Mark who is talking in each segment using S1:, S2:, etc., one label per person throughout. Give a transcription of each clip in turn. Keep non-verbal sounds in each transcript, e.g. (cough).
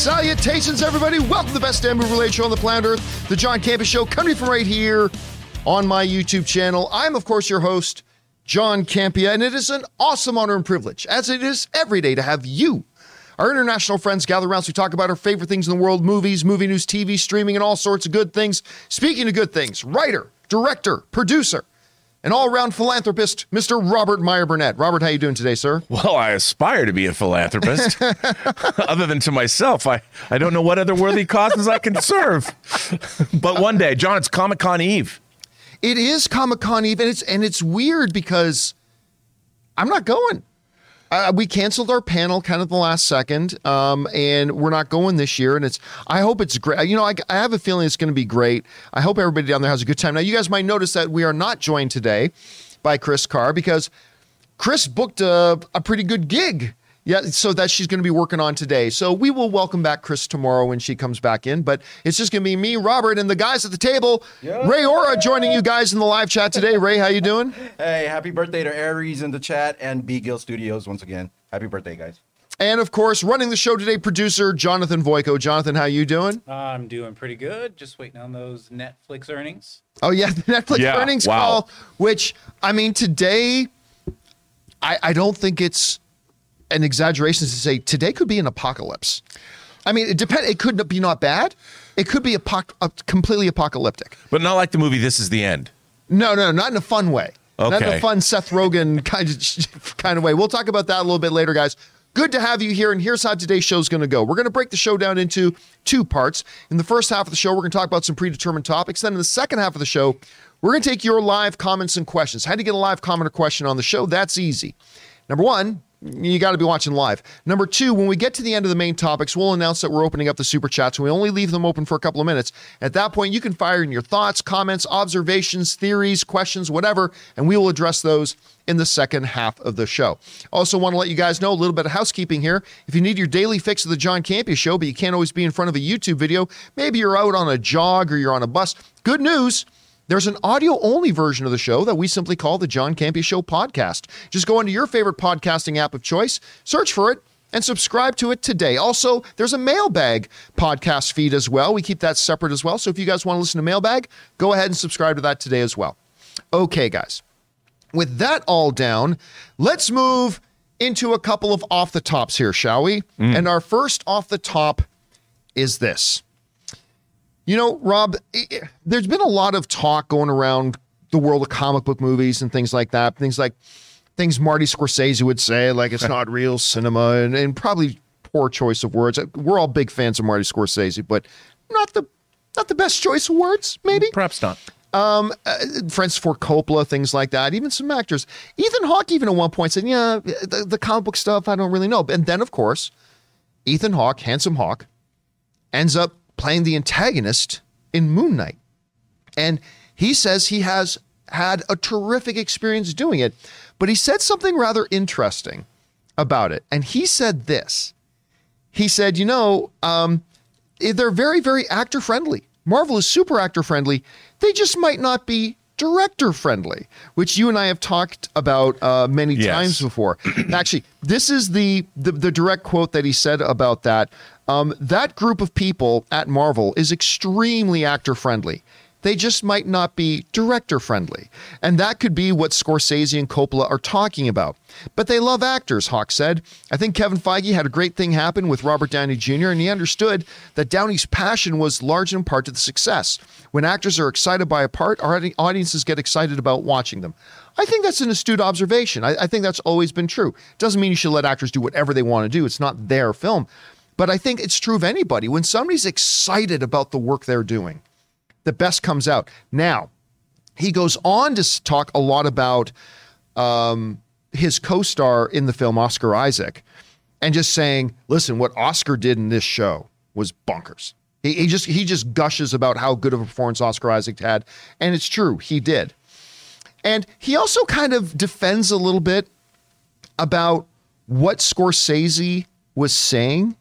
S1: Salutations, everybody. Welcome to the best damn movie related show on the planet Earth, the John Campea Show, coming from right here on my YouTube channel. I'm, of course, your host, John Campea, and it is an awesome honor and privilege, as it is every day, to have you, our international friends, gather around so we talk about our favorite things in the world movies, movie news, TV, streaming, and all sorts of good things. Speaking of good things, writer, director, producer, an all-around philanthropist, Mr. Robert Meyer Burnett. Robert, how are you doing today, sir?
S2: Well, I aspire to be a philanthropist. (laughs) other than to myself, I, I don't know what other worthy causes I can serve. but one day, John, it's Comic Con Eve.
S1: It is Comic Con Eve, and it's and it's weird because I'm not going. Uh, we canceled our panel kind of the last second, um, and we're not going this year. And it's I hope it's great. You know, I, I have a feeling it's going to be great. I hope everybody down there has a good time. Now, you guys might notice that we are not joined today by Chris Carr because Chris booked a, a pretty good gig. Yeah, so that she's going to be working on today. So we will welcome back Chris tomorrow when she comes back in. But it's just going to be me, Robert, and the guys at the table. Ray Ora joining you guys in the live chat today. Ray, how you doing?
S3: Hey, happy birthday to Aries in the chat and B Gill Studios once again. Happy birthday, guys.
S1: And of course, running the show today, producer Jonathan Voico. Jonathan, how you doing?
S4: I'm doing pretty good. Just waiting on those Netflix earnings.
S1: Oh yeah, the Netflix
S2: Yeah,
S1: earnings
S2: wow.
S1: call. Which I mean, today, I I don't think it's an exaggeration to say today could be an apocalypse. I mean, it depend. It could be not bad. It could be apoc- uh, completely apocalyptic.
S2: But not like the movie This Is the End.
S1: No, no, not in a fun way. Okay. Not in a fun Seth Rogen (laughs) kind of kind of way. We'll talk about that a little bit later, guys. Good to have you here, and here's how today's show is going to go. We're going to break the show down into two parts. In the first half of the show, we're going to talk about some predetermined topics. Then in the second half of the show, we're going to take your live comments and questions. How do you get a live comment or question on the show? That's easy. Number one, you got to be watching live. Number two, when we get to the end of the main topics, we'll announce that we're opening up the super chats we only leave them open for a couple of minutes. At that point, you can fire in your thoughts, comments, observations, theories, questions, whatever, and we will address those in the second half of the show. Also, want to let you guys know a little bit of housekeeping here. If you need your daily fix of the John Campea show, but you can't always be in front of a YouTube video, maybe you're out on a jog or you're on a bus, good news. There's an audio only version of the show that we simply call the John Campea Show podcast. Just go into your favorite podcasting app of choice, search for it, and subscribe to it today. Also, there's a mailbag podcast feed as well. We keep that separate as well. So if you guys want to listen to mailbag, go ahead and subscribe to that today as well. Okay, guys. With that all down, let's move into a couple of off the tops here, shall we? Mm. And our first off the top is this. You know, Rob, i- i- there's been a lot of talk going around the world of comic book movies and things like that. Things like things Marty Scorsese would say, like it's not real cinema, and, and probably poor choice of words. We're all big fans of Marty Scorsese, but not the not the best choice of words, maybe.
S2: Perhaps not.
S1: Um, uh, Francis Ford Coppola, things like that. Even some actors. Ethan Hawke, even at one point, said, "Yeah, the, the comic book stuff, I don't really know." And then, of course, Ethan Hawke, handsome Hawke, ends up playing the antagonist in Moon Knight, and he says he has had a terrific experience doing it. But he said something rather interesting about it, and he said this. He said, "You know, um, they're very, very actor friendly. Marvel is super actor friendly. They just might not be director friendly, which you and I have talked about uh, many
S2: Yes.
S1: times before. (clears throat) Actually, this is the, the the direct quote that he said about that. Um, that group of people at Marvel is extremely actor friendly. They just might not be director friendly. And that could be what Scorsese and Coppola are talking about. But they love actors, Hawke said. I think Kevin Feige had a great thing happen with Robert Downey Jr., and he understood that Downey's passion was large in part to the success. When actors are excited by a part, our audiences get excited about watching them. I think that's an astute observation. I, I think that's always been true. Doesn't mean you should let actors do whatever they want to do, it's not their film. But I think it's true of anybody. When somebody's excited about the work they're doing, the best comes out. Now, he goes on to talk a lot about um, his co-star in the film, Oscar Isaac, and just saying, "Listen, what Oscar did in this show was bonkers." He, he just he just gushes about how good of a performance Oscar Isaac had, and it's true, he did. And he also kind of defends a little bit about what Scorsese was saying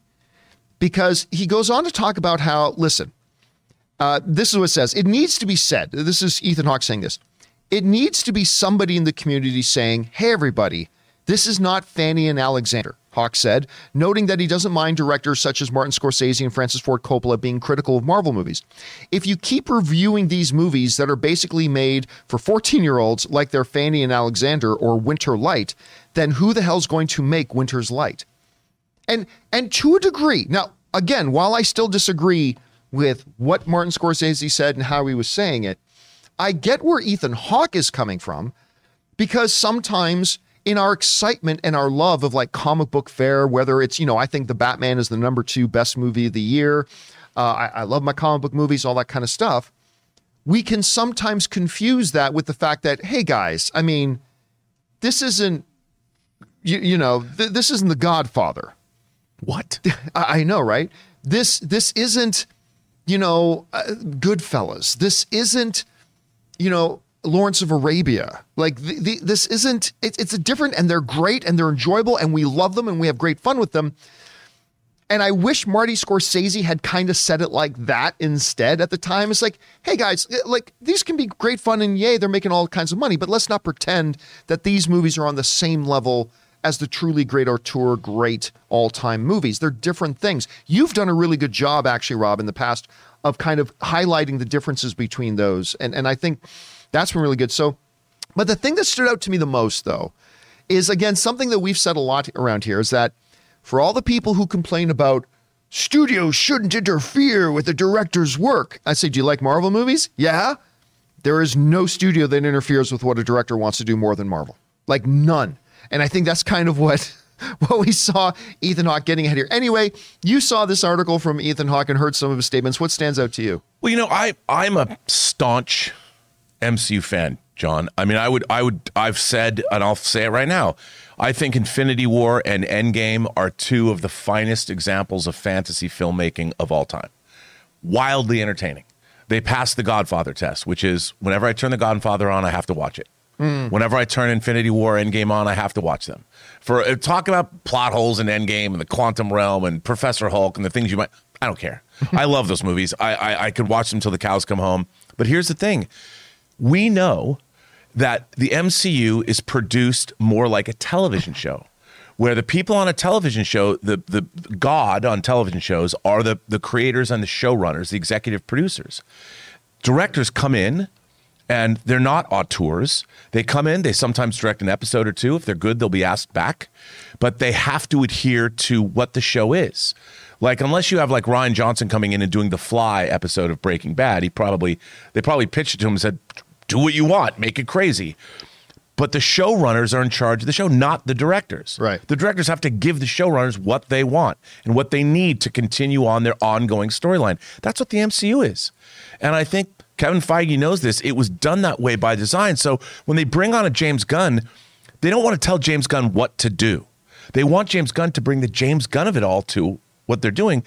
S1: because he goes on to talk about how, listen, uh, this is what it says. It needs to be said. This is Ethan Hawke saying this. It needs to be somebody in the community saying, hey, everybody, this is not Fanny and Alexander. Hawke said, noting that he doesn't mind directors such as Martin Scorsese and Francis Ford Coppola being critical of Marvel movies. If you keep reviewing these movies that are basically made for 14 year olds like they're Fanny and Alexander or Winter Light, then who the hell's going to make Winter's Light? And and to a degree, now again, while I still disagree with what Martin Scorsese said and how he was saying it, I get where Ethan Hawke is coming from because sometimes in our excitement and our love of like comic book fare, whether it's, you know, I think The Batman is the number two best movie of the year. Uh, I, I love my comic book movies, all that kind of stuff. We can sometimes confuse that with the fact that, hey guys, I mean, this isn't, you, you know, th- this isn't The Godfather.
S2: What? (laughs)
S1: I, know, right? This this isn't, you know, uh, Goodfellas. This isn't, you know, Lawrence of Arabia. Like the, the, this isn't. It, it's a different, and they're great, and they're enjoyable, and we love them, and we have great fun with them. And I wish Marty Scorsese had kind of said it like that instead at the time. It's like, hey guys, eh, like these can be great fun and yay, they're making all kinds of money, but let's not pretend that these movies are on the same level as the truly great auteur, great all time movies. They're different things. You've done a really good job, actually, Rob, in the past of kind of highlighting the differences between those. And, and I think that's been really good. So, but the thing that stood out to me the most, though, is again something that we've said a lot around here is that for all the people who complain about studios shouldn't interfere with the director's work, I say, do you like Marvel movies? Yeah. There is no studio that interferes with what a director wants to do more than Marvel. Like none. And I think that's kind of what (laughs) what we saw Ethan Hawke getting at here. Anyway, you saw this article from Ethan Hawke and heard some of his statements. What stands out to you?
S2: Well, you know, I I'm a staunch MCU fan, John. I mean, I would I would I've said and I'll say it right now. I think Infinity War and Endgame are two of the finest examples of fantasy filmmaking of all time. Wildly entertaining. They passed the Godfather test, which is whenever I turn the Godfather on, I have to watch it. Whenever I turn Infinity War Endgame on, I have to watch them. For uh, talk about plot holes in Endgame and the quantum realm and Professor Hulk and the things you might I don't care. (laughs) I love those movies. I, I I could watch them till the cows come home. But here's the thing. We know that the MCU is produced more like a television (laughs) show. Where the people on a television show, the the god on television shows are the the creators and the showrunners, the executive producers. Directors come in and they're not auteurs. They come in, they sometimes direct an episode or two. If they're good, they'll be asked back, but they have to adhere to what the show is. Like unless you have like Rian Johnson coming in and doing the Fly episode of Breaking Bad, he probably they probably pitched it to him and said, "Do what you want, make it crazy." But the showrunners are in charge of the show, not the directors.
S1: Right.
S2: The directors have to give the showrunners what they want and what they need to continue on their ongoing storyline. That's what the MCU is. And I think Kevin Feige knows this. It was done that way by design. So when they bring on a James Gunn, they don't want to tell James Gunn what to do. They want James Gunn to bring the James Gunn of it all to what they're doing.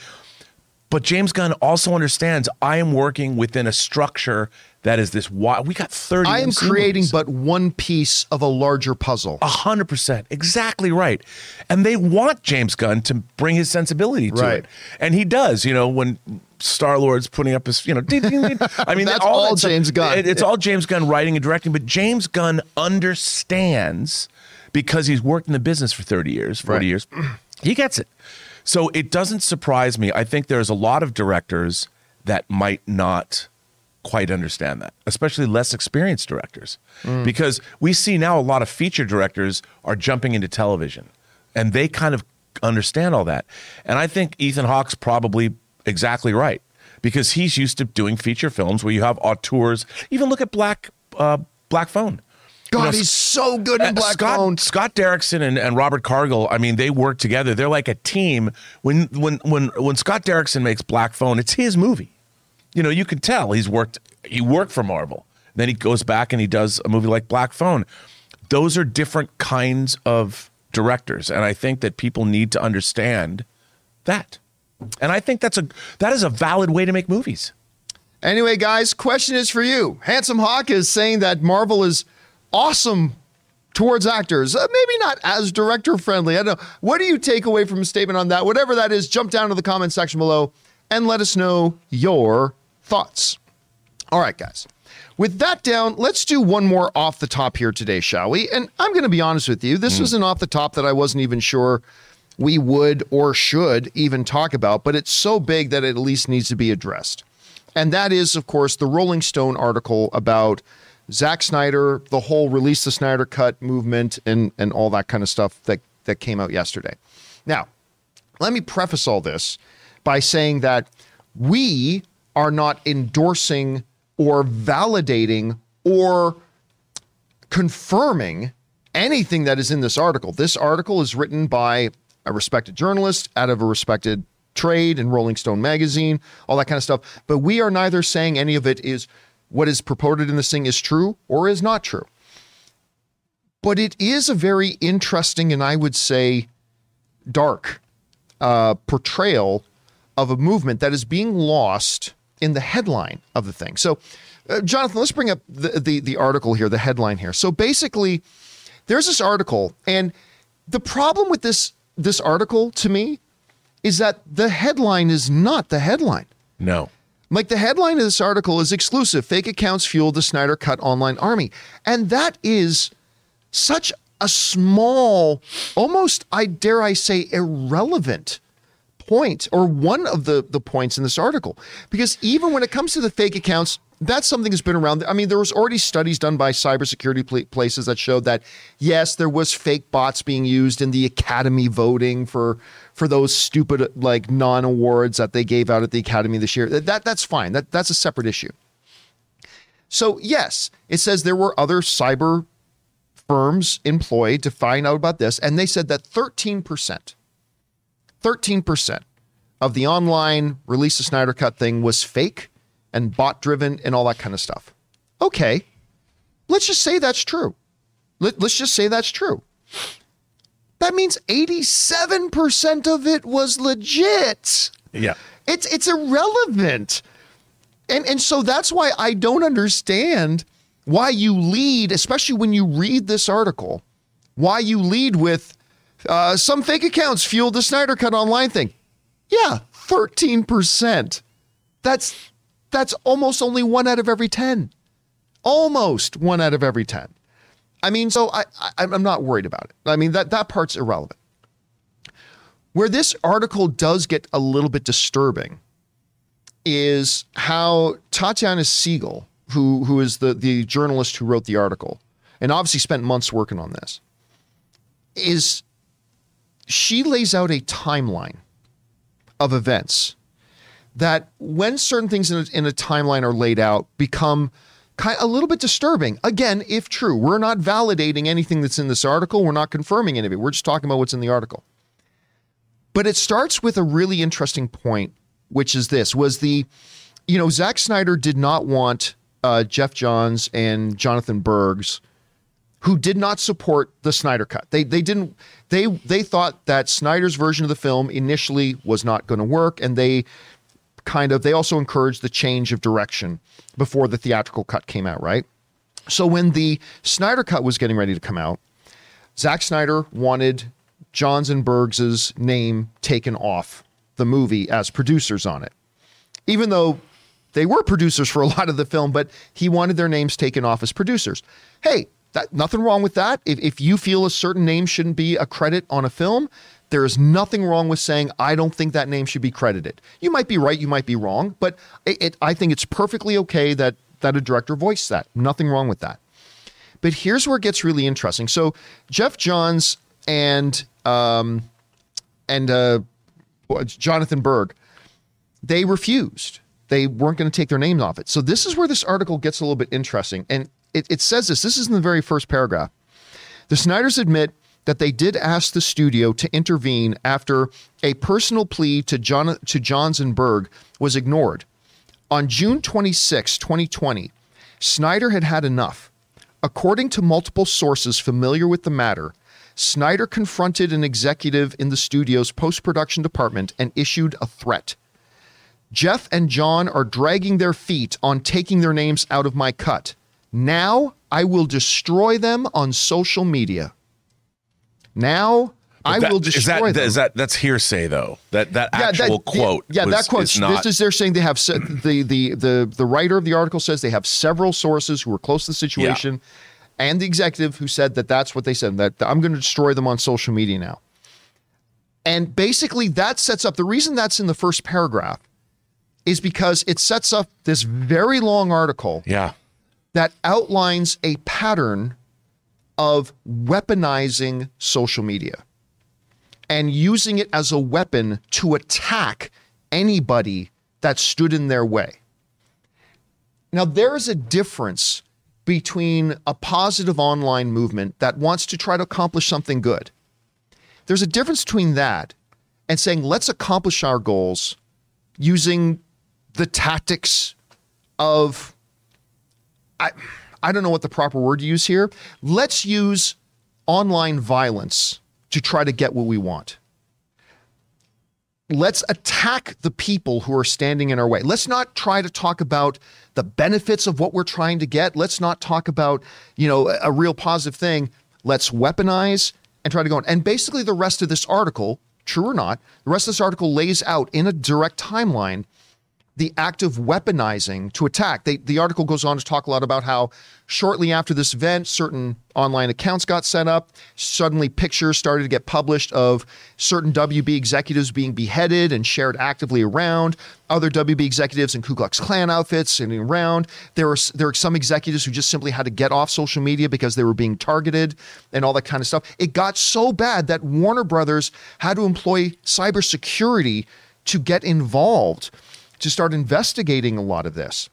S2: But James Gunn also understands I am working within a structure that is this wide. We got 30
S1: I am
S2: MCU
S1: creating
S2: movies.
S1: but one piece of a larger puzzle.
S2: A hundred percent, exactly right. And they want James Gunn to bring his sensibility to
S1: Right.
S2: it, and he does. You know, when Star Lord's putting up his, you know, ding, ding, ding. (laughs) I mean,
S1: That's all
S2: stuff-
S1: James Gunn.
S2: it- it's all James Gunn writing and directing, but James Gunn understands because he's worked in the business for thirty years, forty
S1: Right.
S2: years. (clears throat) He gets it. So it doesn't surprise me. I think there's a lot of directors that might not quite understand that, especially less experienced directors. Mm. Because we see now a lot of feature directors are jumping into television and they kind of understand all that. And I think Ethan Hawke's probably exactly right because he's used to doing feature films where you have auteurs. Even look at Black uh, Black Phone. You
S1: God,
S2: know,
S1: he's so good in
S2: uh,
S1: Black
S2: Scott,
S1: Phone.
S2: Scott Derrickson and, and Robert Cargill, I mean, they work together. They're like a team. When when when when Scott Derrickson makes Black Phone, it's his movie. You know, you can tell he's worked he worked for Marvel. Then he goes back and he does a movie like Black Phone. Those are different kinds of directors. And I think that people need to understand that. And I think that's a that is a valid way to make movies.
S1: Anyway, guys, question is for you. Handsome Hawke is saying that Marvel is awesome towards actors. Uh, maybe not as director friendly. I don't know. What do you take away from a statement on that? Whatever that is, jump down to the comment section below and let us know your thoughts. All right, guys. With that down, let's do one more off the top here today, shall we? And I'm going to be honest with you. This was an off the top that I wasn't even sure we would or should even talk about, but it's so big that it at least needs to be addressed. And that is, of course, the Rolling Stone article about Zack Snyder, the whole release the Snyder cut movement, and and all that kind of stuff that that came out yesterday. Now, let me preface all this by saying that we are not endorsing or validating or confirming anything that is in this article. This article is written by a respected journalist out of a respected trade in Rolling Stone magazine, all that kind of stuff. But we are neither saying any of it is what is purported in this thing is true or is not true. But it is a very interesting and I would say dark uh, portrayal of a movement that is being lost in the headline of the thing. So, uh, Jonathan, let's bring up the, the the article here, the headline here. So basically, there's this article, and the problem with this this article to me is that the headline is not the headline.
S2: No.
S1: Like the headline of this article is exclusive. Fake accounts fuel the Snyder Cut online army. And that is such a small, almost, I dare I say, irrelevant point or one of the, the points in this article. Because even when it comes to the fake accounts, that's something that's been around. I mean, there was already studies done by cybersecurity pl- places that showed that yes, there was fake bots being used in the Academy voting for for those stupid like non awards that they gave out at the Academy this year. That that's fine. That that's a separate issue. So yes, it says there were other cyber firms employed to find out about this, and they said that thirteen percent, thirteen percent of the online release the Snyder Cut thing was fake and bot driven and all that kind of stuff. Okay, let's just say that's true. Let, us just say that's true. That means 87% of it was legit.
S2: Yeah.
S1: It's it's irrelevant. And and so that's why I don't understand why you lead, especially when you read this article, why you lead with uh, some fake accounts fueled the Snyder Cut online thing. Yeah, 13%. That's that's almost only one out of every 10. Almost one out of every 10. I mean, so I, I am not worried about it. I mean, that that part's irrelevant. Where this article does get a little bit disturbing is how Tatiana Siegel, who who is the the journalist who wrote the article, and obviously spent months working on this, is she lays out a timeline of events that when certain things in a, in a timeline are laid out become kind a little bit disturbing. Again, if true, we're not validating anything that's in this article. We're not confirming any of it. We're just talking about what's in the article. But it starts with a really interesting point, which is this: was the, you know, Zack Snyder did not want uh, Geoff Johns and Jonathan Bergs, who did not support the Snyder cut. They they didn't they they thought that Snyder's version of the film initially was not going to work, and they kind of they also encouraged the change of direction before the theatrical cut came out, right? So when the Snyder cut was getting ready to come out, Zack Snyder wanted Johns and Bergs's name taken off the movie as producers on it. Even though they were producers for a lot of the film, but he wanted their names taken off as producers. Hey, that, nothing wrong with that. If, if you feel a certain name shouldn't be a credit on a film, there is nothing wrong with saying, I don't think that name should be credited. You might be right, you might be wrong, but it, it, I think it's perfectly okay that, that a director voiced that. Nothing wrong with that. But here's where it gets really interesting. So Geoff Johns and um, and uh, Jonathan Berg, they refused. They weren't going to take their names off it. So this is where this article gets a little bit interesting. And it, it says this. This is in the very first paragraph. The Snyders admit that they did ask the studio to intervene after a personal plea to John to Johns and Berg was ignored. On June 26, 2020, Snyder had had enough. According to multiple sources familiar with the matter, Snyder confronted an executive in the studio's post production department and issued a threat. Geoff and John are dragging their feet on taking their names out of my cut. Now I will destroy them on social media. Now I
S2: That-
S1: will
S2: is
S1: destroy
S2: that,
S1: them.
S2: is that that's hearsay though? That that actual quote.
S1: Yeah,
S2: was-
S1: that quote.
S2: is not.
S1: this is they're saying they have se- the the the the writer of the article says they have several sources who were close to the situation, and the executive who said that that's what they said that I'm going to destroy them on social media now. And basically, that sets up the reason that's in the first paragraph is because it sets up this very long article
S2: Yeah.
S1: that outlines a pattern of weaponizing social media and using it as a weapon to attack anybody that stood in their way. Now, there is a difference between a positive online movement that wants to try to accomplish something good. There's a difference between that and saying, let's accomplish our goals using the tactics of I I don't know what the proper word to use here. Let's use online violence to try to get what we want. Let's attack the people who are standing in our way. Let's not try to talk about the benefits of what we're trying to get. Let's not talk about, you know, a, real positive thing. Let's weaponize and try to go on. And basically the rest of this article, true or not, the rest of this article lays out in a direct timeline the act of weaponizing to attack. They, the article goes on to talk a lot about how shortly after this event, certain online accounts got set up. Suddenly, pictures started to get published of certain WB executives being beheaded and shared actively around. Other WB executives in Ku Klux Klan outfits and around. There were there were some executives who just simply had to get off social media because they were being targeted and all that kind of stuff. It got so bad that Warner Brothers had to employ cybersecurity to get involved to start investigating a lot of this.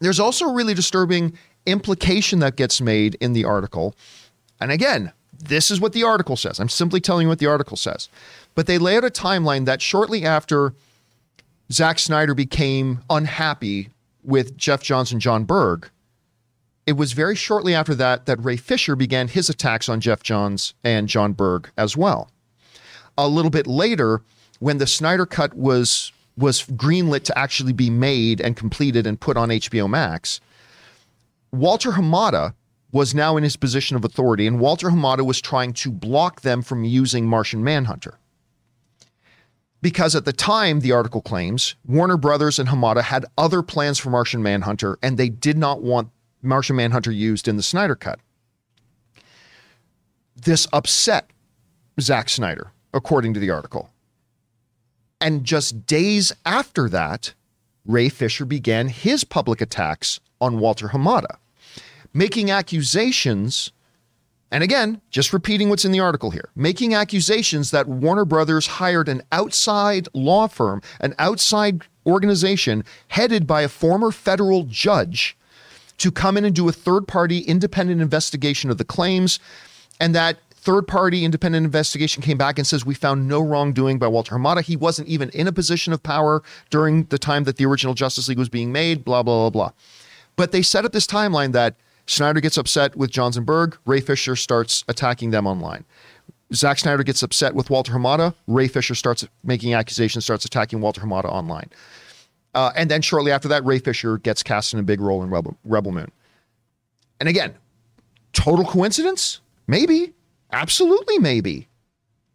S1: There's also a really disturbing implication that gets made in the article. And again, this is what the article says. I'm simply telling you what the article says. But they lay out a timeline that shortly after Zack Snyder became unhappy with Geoff Johns and John Berg, it was very shortly after that that Ray Fisher began his attacks on Geoff Johns and John Berg as well. A little bit later, when the Snyder Cut was was greenlit to actually be made and completed and put on HBO Max, Walter Hamada was now in his position of authority, and Walter Hamada was trying to block them from using Martian Manhunter. Because at the time, the article claims, Warner Brothers and Hamada had other plans for Martian Manhunter, and they did not want Martian Manhunter used in the Snyder Cut. This upset Zack Snyder, according to the article. And just days after that, Ray Fisher began his public attacks on Walter Hamada, making accusations. And again, just repeating what's in the article here, making accusations that Warner Brothers hired an outside law firm, an outside organization headed by a former federal judge to come in and do a third party independent investigation of the claims, and that third party independent investigation came back and says we found no wrongdoing by Walter Hamada. He wasn't even in a position of power during the time that the original Justice League was being made, blah, blah, blah, blah. But they set up this timeline that Snyder gets upset with Johns and Berg, Ray Fisher starts attacking them online. Zack Snyder gets upset with Walter Hamada, Ray Fisher starts making accusations, starts attacking Walter Hamada online. Uh, and then shortly after that, Ray Fisher gets cast in a big role in Rebel, Rebel Moon. And again, total coincidence? Maybe. Absolutely, maybe.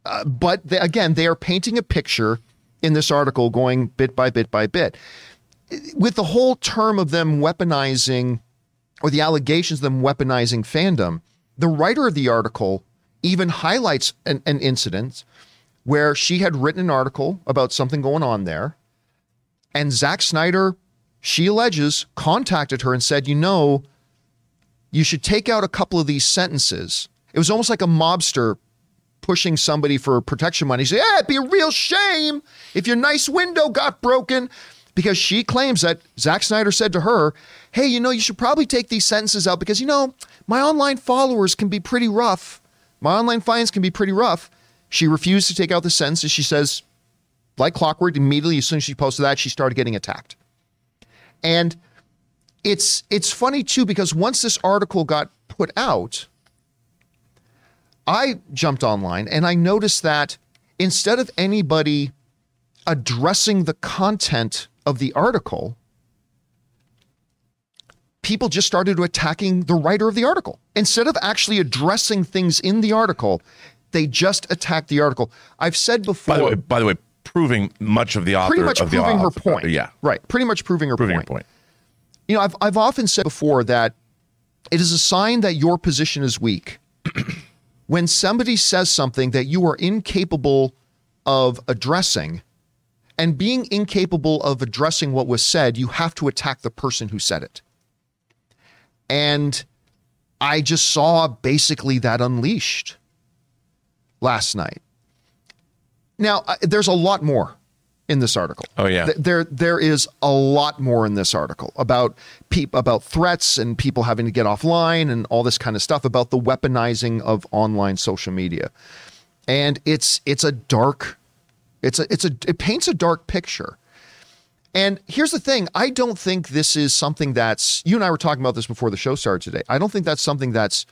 S1: Uh, but again, they are painting a picture in this article going bit by bit by bit. With the whole term of them weaponizing, or the allegations of them weaponizing fandom, the writer of the article even highlights an, an incident where she had written an article about something going on there. And Zack Snyder, she alleges, contacted her and said, You know, you should take out a couple of these sentences it was almost like a mobster pushing somebody for protection money. Yeah, it'd be a real shame if your nice window got broken. Because she claims that Zack Snyder said to her, Hey, you know, you should probably take these sentences out because, you know, my online followers can be pretty rough. My online fans can be pretty rough. She refused to take out the sentences. She says, like clockwork, immediately as soon as she posted that, she started getting attacked. And it's it's funny too, because once this article got put out, I jumped online and I noticed that instead of anybody addressing the content of the article, people just started attacking the writer of the article. Instead of actually addressing things in the article, they just attacked the article. I've said before.
S2: By the way, by the way, proving much of the author
S1: pretty much
S2: of
S1: proving her point.
S2: Yeah,
S1: right. Pretty much proving her
S2: proving
S1: point.
S2: her point.
S1: You know, I've I've often said before that it is a sign that your position is weak when somebody says something that you are incapable of addressing and being incapable of addressing what was said, you have to attack the person who said it. And I just saw basically that unleashed last night. Now, there's a lot more in this article.
S2: Oh, yeah.
S1: There there is a lot more in this article about peop- about threats and people having to get offline and all this kind of stuff about the weaponizing of online social media. And it's it's a dark it's a it's a it paints a dark picture. And here's the thing I don't think this is something that's, you and I were talking about this before the show started today. I don't think that's something that's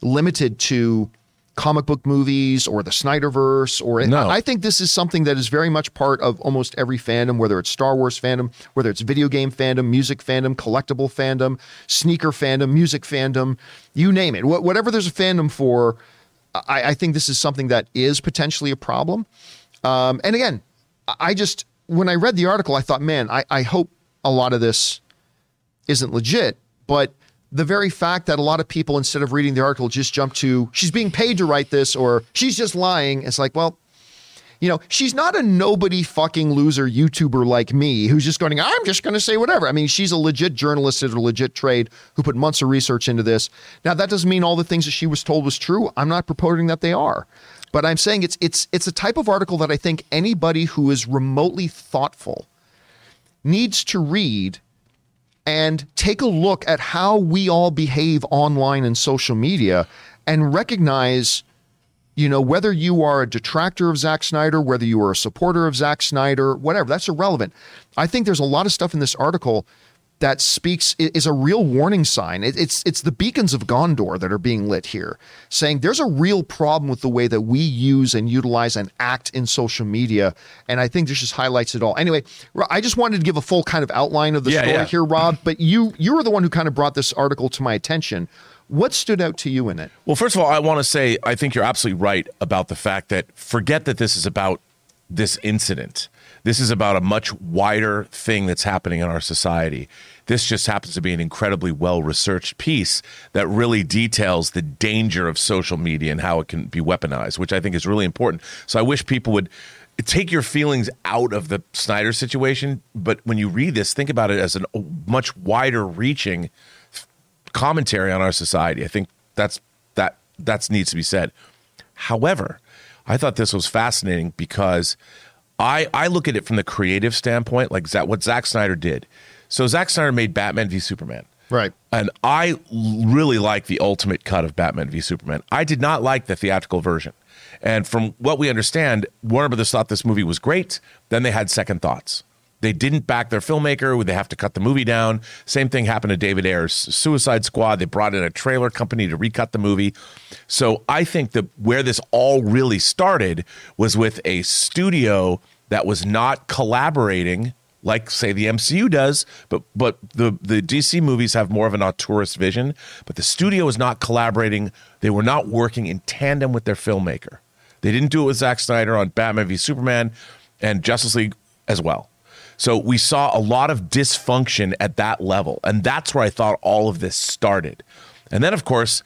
S1: limited to comic book movies or the Snyderverse or
S2: No.
S1: I think this is something that is very much part of almost every fandom, whether it's Star Wars fandom, whether it's video game fandom, music fandom, collectible fandom, sneaker fandom, music fandom, you name it. Wh- Whatever there's a fandom for, I, I think this is something that is potentially a problem. Um, and again, I- I just when I read the article, I thought, man, I, I hope a lot of this isn't legit. But the very fact that a lot of people, instead of reading the article, just jump to she's being paid to write this or she's just lying. It's like, well, you know, she's not a nobody fucking loser YouTuber like me who's just going, I'm just going to say whatever. I mean, she's a legit journalist at a legit trade who put months of research into this. Now, that doesn't mean all the things that she was told was true. I'm not purporting that they are. But I'm saying it's it's it's a type of article that I think anybody who is remotely thoughtful needs to read and take a look at how we all behave online and social media and recognize you know, whether you are a detractor of Zack Snyder, whether you are a supporter of Zack Snyder, whatever, that's irrelevant. I think there's a lot of stuff in this article that speaks is a real warning sign. It, it's it's the beacons of Gondor that are being lit here, saying there's a real problem with the way that we use and utilize and act in social media, and I think this just highlights it all. Anyway, I just wanted to give a full kind of outline of the
S2: Yeah,
S1: story
S2: yeah.
S1: here, Rob. (laughs) But you you were the one who kind of brought this article to my attention. What stood out to you in it?
S2: Well, first of all, I want to say I think you're absolutely right about the fact that forget that this is about this incident. This is about a much wider thing that's happening in our society. This just happens to be an incredibly well researched piece that really details the danger of social media and how it can be weaponized, which I think is really important. So I wish people would take your feelings out of the Snyder situation, but when you read this, think about it as a much wider reaching commentary on our society. I think that's that that needs to be said. However, I thought this was fascinating because I I look at it from the creative standpoint, like that what Zack Snyder did. So Zack Snyder made Batman v Superman.
S1: Right.
S2: And I really like the ultimate cut of Batman v Superman. I did not like the theatrical version. And from what we understand, Warner Brothers thought this movie was great. Then they had second thoughts. They didn't back their filmmaker. They have to cut the movie down. Same thing happened to David Ayer's Suicide Squad. They brought in a trailer company to recut the movie. So I think that where this all really started was with a studio that was not collaborating like say the MCU does, but but the the DC movies have more of an auteurist vision. But the studio was not collaborating; they were not working in tandem with their filmmaker. They didn't do it with Zack Snyder on Batman v Superman and Justice League as well. So we saw a lot of dysfunction at that level, and that's where I thought all of this started. And then, of course,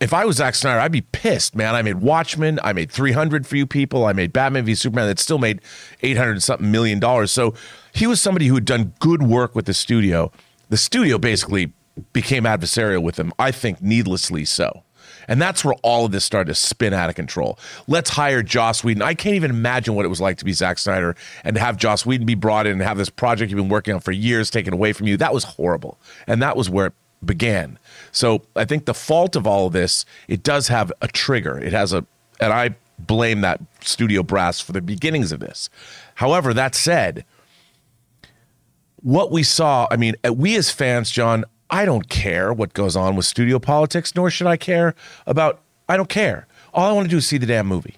S2: if I was Zack Snyder, I'd be pissed, man. I made Watchmen, I made 300 for you people, I made Batman v Superman that still made 800 and something million dollars. So he was somebody who had done good work with the studio. The studio basically became adversarial with him, I think needlessly so. And that's where all of this started to spin out of control. Let's hire Joss Whedon. I can't even imagine what it was like to be Zack Snyder and to have Joss Whedon be brought in and have this project you've been working on for years taken away from you. That was horrible. And that was where it began. So I think the fault of all of this, it does have a trigger. It has a, and I blame that studio brass for the beginnings of this. However, that said, what we saw, I mean, we as fans, John, I don't care what goes on with studio politics, nor should I care about, I don't care. All I want to do is see the damn movie.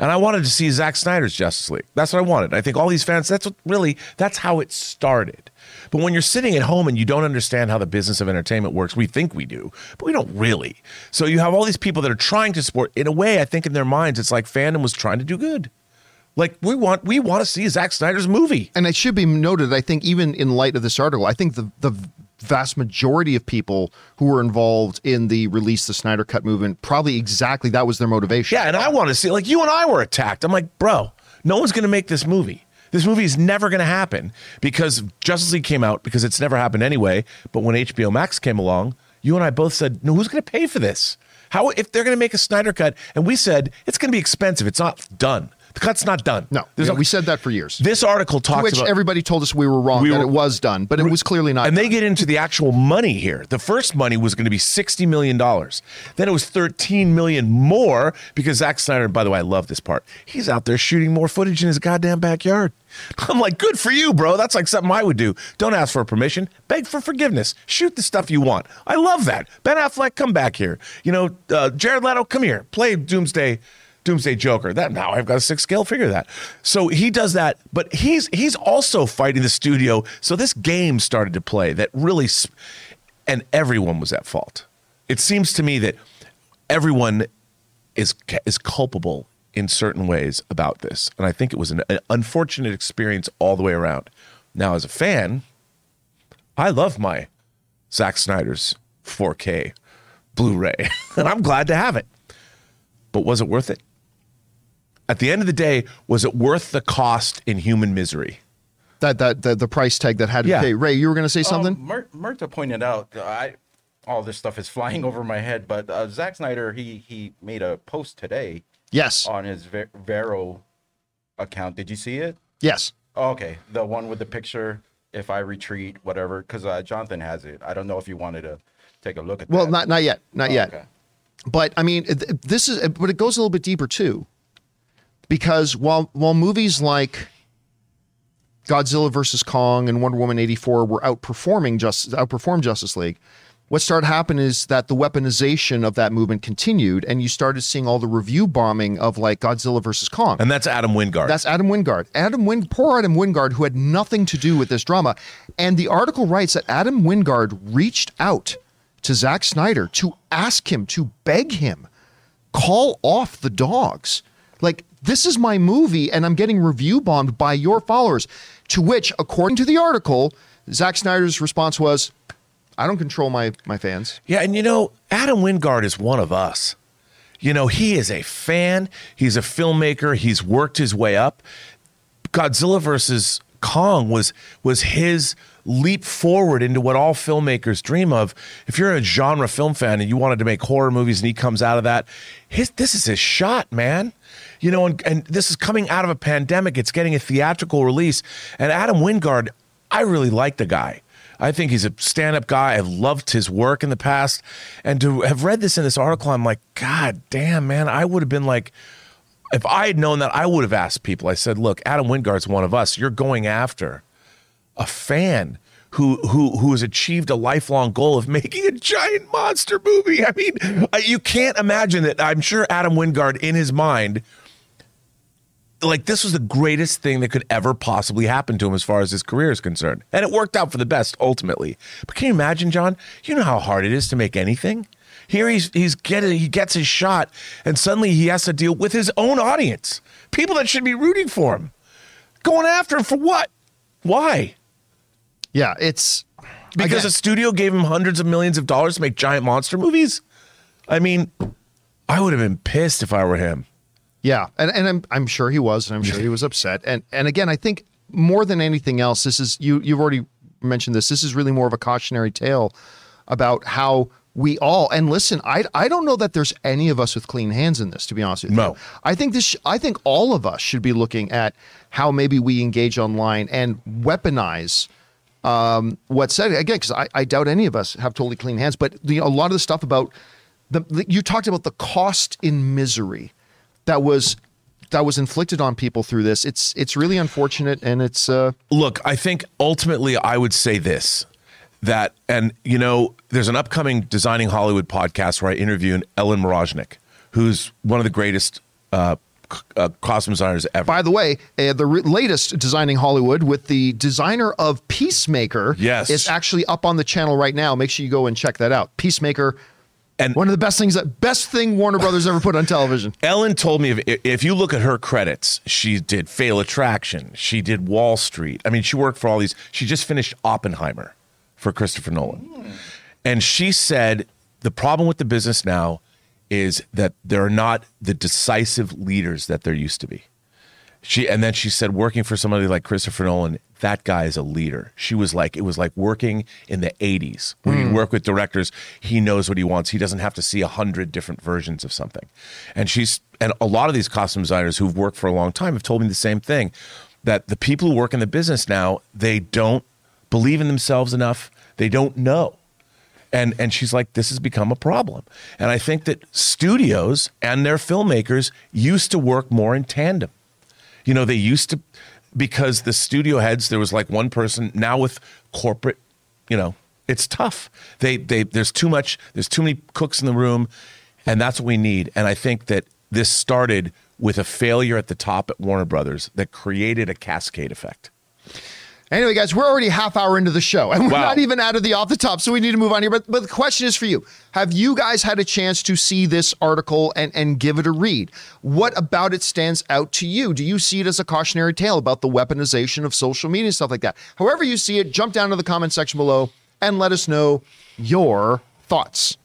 S2: And I wanted to see Zack Snyder's Justice League. That's what I wanted. I think all these fans, that's what really, that's how it started. But when you're sitting at home and you don't understand how the business of entertainment works, we think we do, but we don't really. So you have all these people that are trying to support. In a way, I think in their minds, it's like fandom was trying to do good. Like we want, we want to see Zack Snyder's movie.
S1: and it should be noted, I think, even in light of this article, I think the the vast majority of people who were involved in the release the Snyder Cut movement probably exactly that was their motivation.
S2: Yeah, and I want to see like you and I were attacked. I'm like, bro, No one's going to make this movie. This movie is never going to happen because Justice League came out because it's never happened anyway. But when HBO Max came along, you and I both said, "No, who's going to pay for this? How if they're going to make a Snyder cut?" And we said it's going to be expensive. It's not done. The cut's not done.
S1: No, yeah, we said that for years.
S2: This article talks To
S1: which
S2: about
S1: everybody told us we were wrong
S2: We
S1: that
S2: were-
S1: it was done, but it was clearly not.
S2: and they get into the actual money here. The first money was going to be $60 million. Then it was 13 million more because Zack Snyder, by the way, I love this part. He's out there shooting more footage in his goddamn backyard. (laughs) I'm like, good for you, bro. That's like something I would do. Don't ask for permission. Beg for forgiveness. Shoot the stuff you want. I love that. Ben Affleck, come back here. You know, uh, Jared Leto, come here. Play Doomsday. Doomsday Joker. That now I've got a six scale figure that. So he does that, but he's he's also fighting the studio. So this game started to play that really, sp- and everyone was at fault. It seems to me that everyone is is culpable in certain ways about this, and I think it was an, an unfortunate experience all the way around. Now, as a fan, I love my Zack Snyder's 4K Blu-ray, (laughs) and I'm glad to have it. But was it worth it? At the end of the day, was it worth the cost in human misery?
S1: that that the, the price tag that had to
S2: Yeah.
S1: pay. Ray, you were going to say something?
S3: Um, Mer- Murta pointed out, uh, I all this stuff is (laughs) flying over my head, but uh, Zack Snyder he he made a post today
S1: yes,
S3: on his Ver- Vero account. Did you see it?
S1: yes.
S3: Oh, okay, the one with the picture. If I retreat, whatever, because uh, Jonathan has it. I don't know if you wanted to take a look at.
S1: Well,
S3: that.
S1: not not yet, not
S3: Oh,
S1: yet.
S3: okay.
S1: But I mean, this is, but it goes a little bit deeper too, because while while movies like Godzilla versus Kong and Wonder Woman eighty four were outperforming just outperformed Justice League, what started happening is that the weaponization of that movement continued, and you started seeing all the review bombing of like Godzilla versus Kong.
S2: And that's Adam Wingard.
S1: That's Adam Wingard. Adam Win, poor Adam Wingard, who had nothing to do with this drama. And the article writes that Adam Wingard reached out to Zack Snyder to ask him, to beg him, call off the dogs. Like, this is my movie, and I'm getting review bombed by your followers. To which, according to the article, Zack Snyder's response was, I don't control my my fans.
S2: Yeah, and you know, Adam Wingard is one of us. You know, he is a fan, he's a filmmaker, he's worked his way up. Godzilla versus Kong was was his leap forward into what all filmmakers dream of. If you're a genre film fan and you wanted to make horror movies and he comes out of that, his this is his shot, man. You know, and, and this is coming out of a pandemic. It's getting a theatrical release. And Adam Wingard, I really like the guy. I think he's a stand up guy. I've loved his work in the past. And to have read this in this article, I'm like, God damn, man, I would have been like, if I had known that, I would have asked people. I said, look, Adam Wingard's one of us. You're going after a fan who who who has achieved a lifelong goal of (laughs) making a giant monster movie. I mean, you can't imagine that. I'm sure Adam Wingard, in his mind, like this was the greatest thing that could ever possibly happen to him as far as his career is concerned. And it worked out for the best ultimately. But can you imagine, John? You know how hard it is to make anything? Here he's he's getting he gets his shot and suddenly he has to deal with his own audience. People that should be rooting for him. Going after him for what? Why?
S1: Yeah, it's
S2: Because a studio gave him hundreds of millions of dollars to make giant monster movies? I mean, I would have been pissed if I were him.
S1: Yeah, and, and I'm I'm sure he was, and I'm sure he was upset. And and again, I think more than anything else, this is you you've already mentioned this. This is really more of a cautionary tale about how we all and listen. I I don't know that there's any of us with clean hands in this. To be honest with
S2: No.
S1: you, I think this. I think all of us should be looking at how maybe we engage online and weaponize um, what's said again because I, I doubt any of us have totally clean hands but the, a lot of the stuff about the, the you talked about the cost in misery that was that was inflicted on people through this it's it's really unfortunate and it's uh
S2: Look, I think ultimately I would say this that, and you know, there's an upcoming Designing Hollywood podcast where I interview Ellen Mirojnick, who's one of the greatest uh, uh, costume designers ever.
S1: by the way uh, the re- latest designing hollywood with the designer of peacemaker
S2: Yes.
S1: is actually up on the channel right now make sure you go and check that out peacemaker
S2: And-
S1: one of the best things that best thing warner brothers ever put on television (laughs)
S2: Ellen told me if, if you look at her credits, she did Fatal Attraction, she did Wall Street. I mean, she worked for all these. She just finished Oppenheimer for Christopher Nolan. Hmm. And she said the problem with the business now is that there are not the decisive leaders that there used to be. She and then she said working for somebody like Christopher Nolan, that guy is a leader. She was like it was like working in the 80s when you hmm. work with directors, he knows what he wants. He doesn't have to see a hundred different versions of something. And she's and a lot of these costume designers who've worked for a long time have told me the same thing that the people who work in the business now, they don't believe in themselves enough. They don't know and and she's like this has become a problem and i think that studios and their filmmakers used to work more in tandem you know they used to because the studio heads there was like one person now with corporate you know it's tough. They they there's too much there's too many cooks in the room and that's what we need. And i think that this started with a failure at the top at warner brothers that created a cascade effect
S1: Anyway, guys, we're already half hour into the show, and we're
S2: Wow.
S1: not even out of the off the top, so we need to move on here. But but the question is for you: Have you guys had a chance to see this article and and give it a read? What about it stands out to you? Do you see it as a cautionary tale about the weaponization of social media and stuff like that? However you see it, jump down to the comment section below and let us know your thoughts.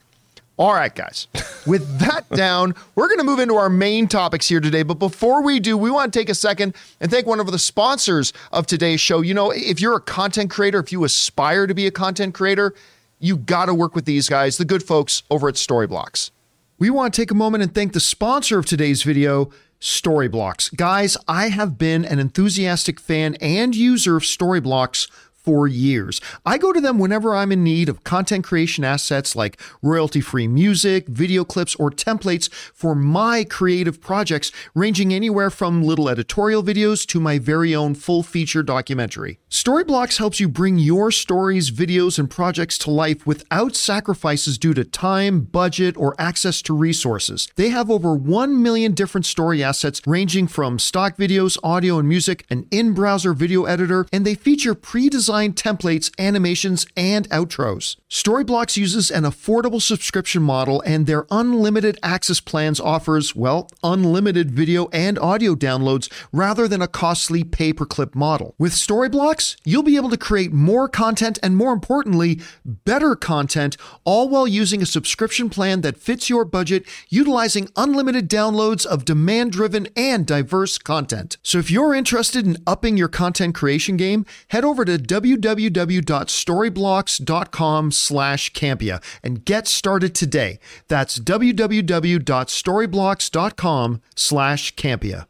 S1: All right, guys. (laughs) With that down, we're going to move into our main topics here today. But before we do, we want to take a second and thank one of the sponsors of today's show. You know, if you're a content creator, if you aspire to be a content creator, you got to work with these guys, the good folks over at Storyblocks. We want to take a moment and thank the sponsor of today's video, Storyblocks. Guys, I have been an enthusiastic fan and user of Storyblocks for years. I go to them whenever I'm in need of content creation assets like royalty free music, video clips, or templates for my creative projects, ranging anywhere from little editorial videos to my very own full feature documentary. Storyblocks helps you bring your stories, videos, and projects to life without sacrifices due to time, budget, or access to resources. They have over 1 million different story assets ranging from stock videos, audio and music, an in browser video editor, and they feature pre designed templates, animations, and outros. Storyblocks uses an affordable subscription model, and their unlimited access plans offers, well, unlimited video and audio downloads rather than a costly pay per clip model. With Storyblocks, you'll be able to create more content and, more importantly, better content, all while using a subscription plan that fits your budget, utilizing unlimited downloads of demand driven and diverse content. So if you're interested in upping your content creation game, head over to www.storyblocks.com slash Campea and get started today. That's www.storyblocks.com slash Campea.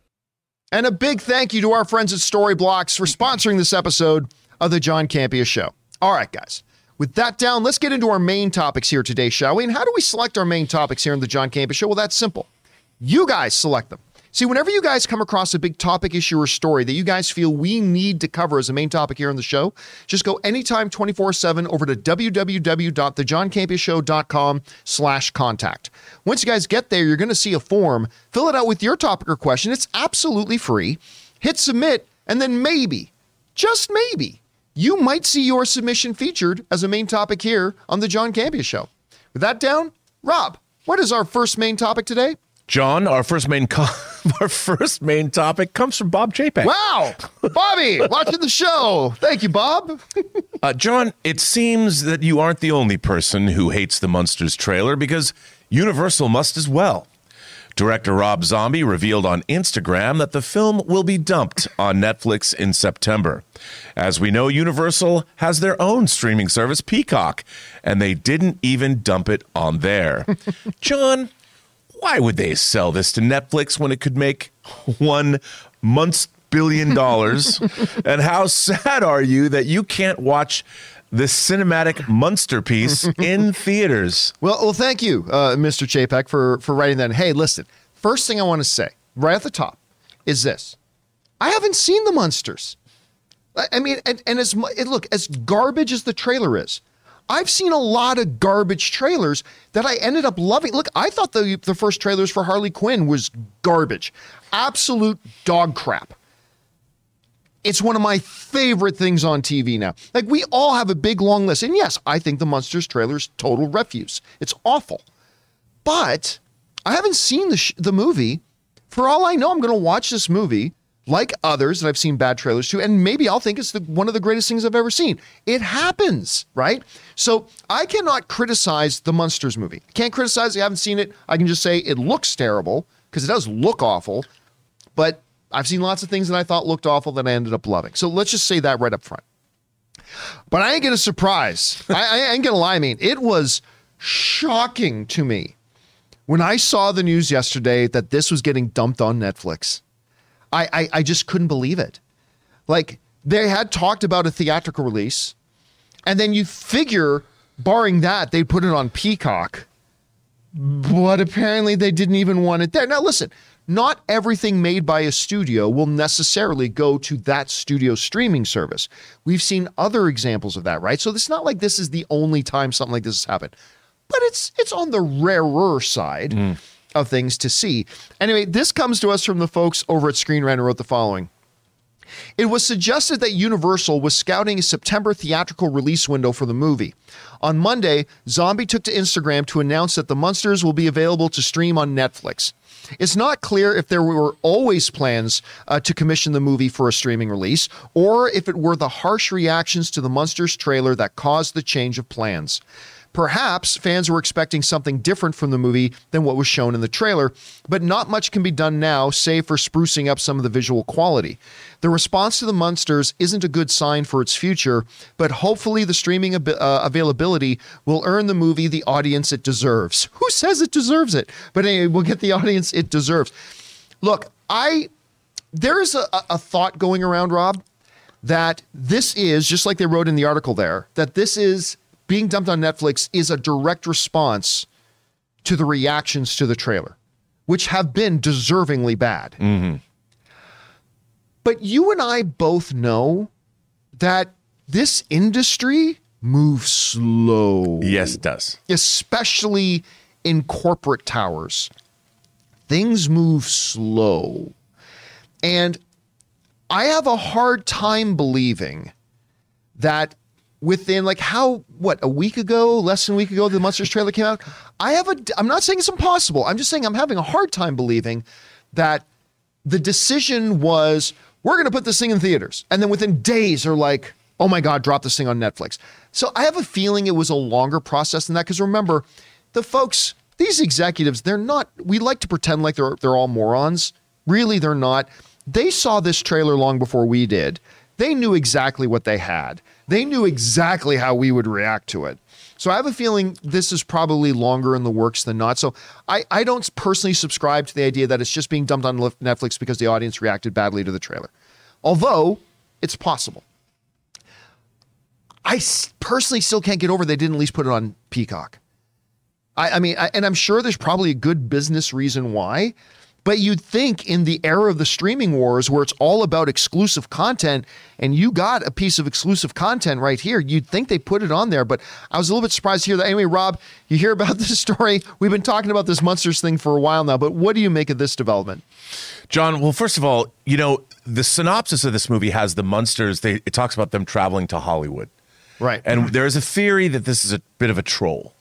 S1: And a big thank you to our friends at Storyblocks for sponsoring this episode of the John Campea Show. All right, guys. With that down, let's get into our main topics here today, shall we? And how do we select our main topics here in the John Campea Show? Well, that's simple. You guys select them. See, whenever you guys come across a big topic, issue, or story that you guys feel we need to cover as a main topic here on the show, just go anytime 24-7 over to www.thejohncampeashow.com slash contact. Once you guys get there, you're going to see a form. Fill it out with your topic or question. It's absolutely free. Hit submit, and then maybe, just maybe, you might see your submission featured as a main topic here on the John Campea Show. With that down, Rob, what is our first main topic today?
S2: John, our first main co- (laughs) our first main topic comes from Bob Chapek.
S1: Wow, Bobby, watching the show. Thank you, Bob.
S2: Uh, John, it seems that you aren't the only person who hates the Munsters trailer because Universal must as well. Director Rob Zombie revealed on Instagram that the film will be dumped on Netflix in September. As we know, Universal has their own streaming service, Peacock, and they didn't even dump it on there. (laughs) John, why would they sell this to Netflix when it could make one month's billion dollars? (laughs) and how sad are you that you can't watch the cinematic Munster piece in (laughs) theaters?
S1: Well, well, thank you, uh, Mr. Chapek, for for writing that. Hey, listen. First thing I want to say, right at the top, is this: I haven't seen the Munsters. I mean, and, and as and look, as garbage as the trailer is, I've seen a lot of garbage trailers that I ended up loving. Look, I thought the the first trailers for Harley Quinn was garbage, absolute dog crap. It's one of my favorite things on TV now. Like we all have a big long list, and yes, I think the Munsters trailer is total refuse. It's awful, but I haven't seen the sh- the movie. For all I know, I'm going to watch this movie like others that I've seen bad trailers to, and maybe I'll think it's the, one of the greatest things I've ever seen. It happens, right? So I cannot criticize the Munsters movie. Can't criticize. it. I haven't seen it. I can just say it looks terrible because it does look awful but I've seen lots of things that I thought looked awful that I ended up loving. So let's just say that right up front. But I ain't gonna surprise. I, I ain't gonna lie. I mean, it was shocking to me when I saw the news yesterday that this was getting dumped on Netflix. I, I, I just couldn't believe it. Like they had talked about a theatrical release, and then you figure, barring that, they'd put it on Peacock. But apparently they didn't even want it there. Now listen, not everything made by a studio will necessarily go to that studio streaming service. We've seen other examples of that, right? So it's not like this is the only time something like this has happened. But it's it's on the rarer side mm. Of things to see. Anyway, this comes to us from the folks over at Screen Rant who wrote the following. It was suggested that Universal was scouting a September theatrical release window for the movie. On Monday, Zombie took to Instagram to announce that The Munsters will be available to stream on Netflix. It's not clear if there were always plans uh, to commission the movie for a streaming release, or if it were the harsh reactions to the Munsters trailer that caused the change of plans. Perhaps fans were expecting something different from the movie than what was shown in the trailer, but not much can be done now, save for sprucing up some of the visual quality. The response to the Munsters isn't a good sign for its future, but hopefully the streaming ab- uh, availability will earn the movie the audience it deserves. Who says it deserves it? But anyway, we'll get the audience it deserves. Look, I there is a, a thought going around, Rob, that this is just like they wrote in the article there that this is being dumped on Netflix is a direct response to the reactions to the trailer, which have been deservingly bad. Mm-hmm. But you and I both know that this industry moves slow
S2: Yes, it does.
S1: especially in corporate towers. Things move slow. And I have a hard time believing that within like how what a week ago, less than a week ago, the Munsters trailer came out. I have a I'm not saying it's impossible. I'm just saying I'm having a hard time believing that the decision was we're going to put this thing in theaters. And then within days are like oh my god drop this thing on netflix. So i have a feeling it was a longer process than that because remember the folks these executives they're not we like to pretend like they're they're all morons. Really they're not. They saw this trailer long before we did. They knew exactly what they had they knew exactly how we would react to it so I have a feeling this is probably longer in the works than not. So I, I don't personally subscribe to the idea that it's just being dumped on Netflix because the audience reacted badly to the trailer. Although it's possible. I personally still can't get over they didn't at least put it on Peacock. I, I mean, I, and I'm sure there's probably a good business reason why, but you'd think in the era of the streaming wars where it's all about exclusive content and you got a piece of exclusive content right here, you'd think they put it on there. But I was a little bit surprised to hear that. Anyway, Rob, you hear about (laughs) this story. We've been talking about this Munsters thing for a while now, but what do you make of this development?
S2: John, well, first of all, you know, the synopsis of this movie has the Munsters. They, it talks about them traveling to Hollywood.
S1: Right.
S2: And there's a theory that this is a bit of a troll.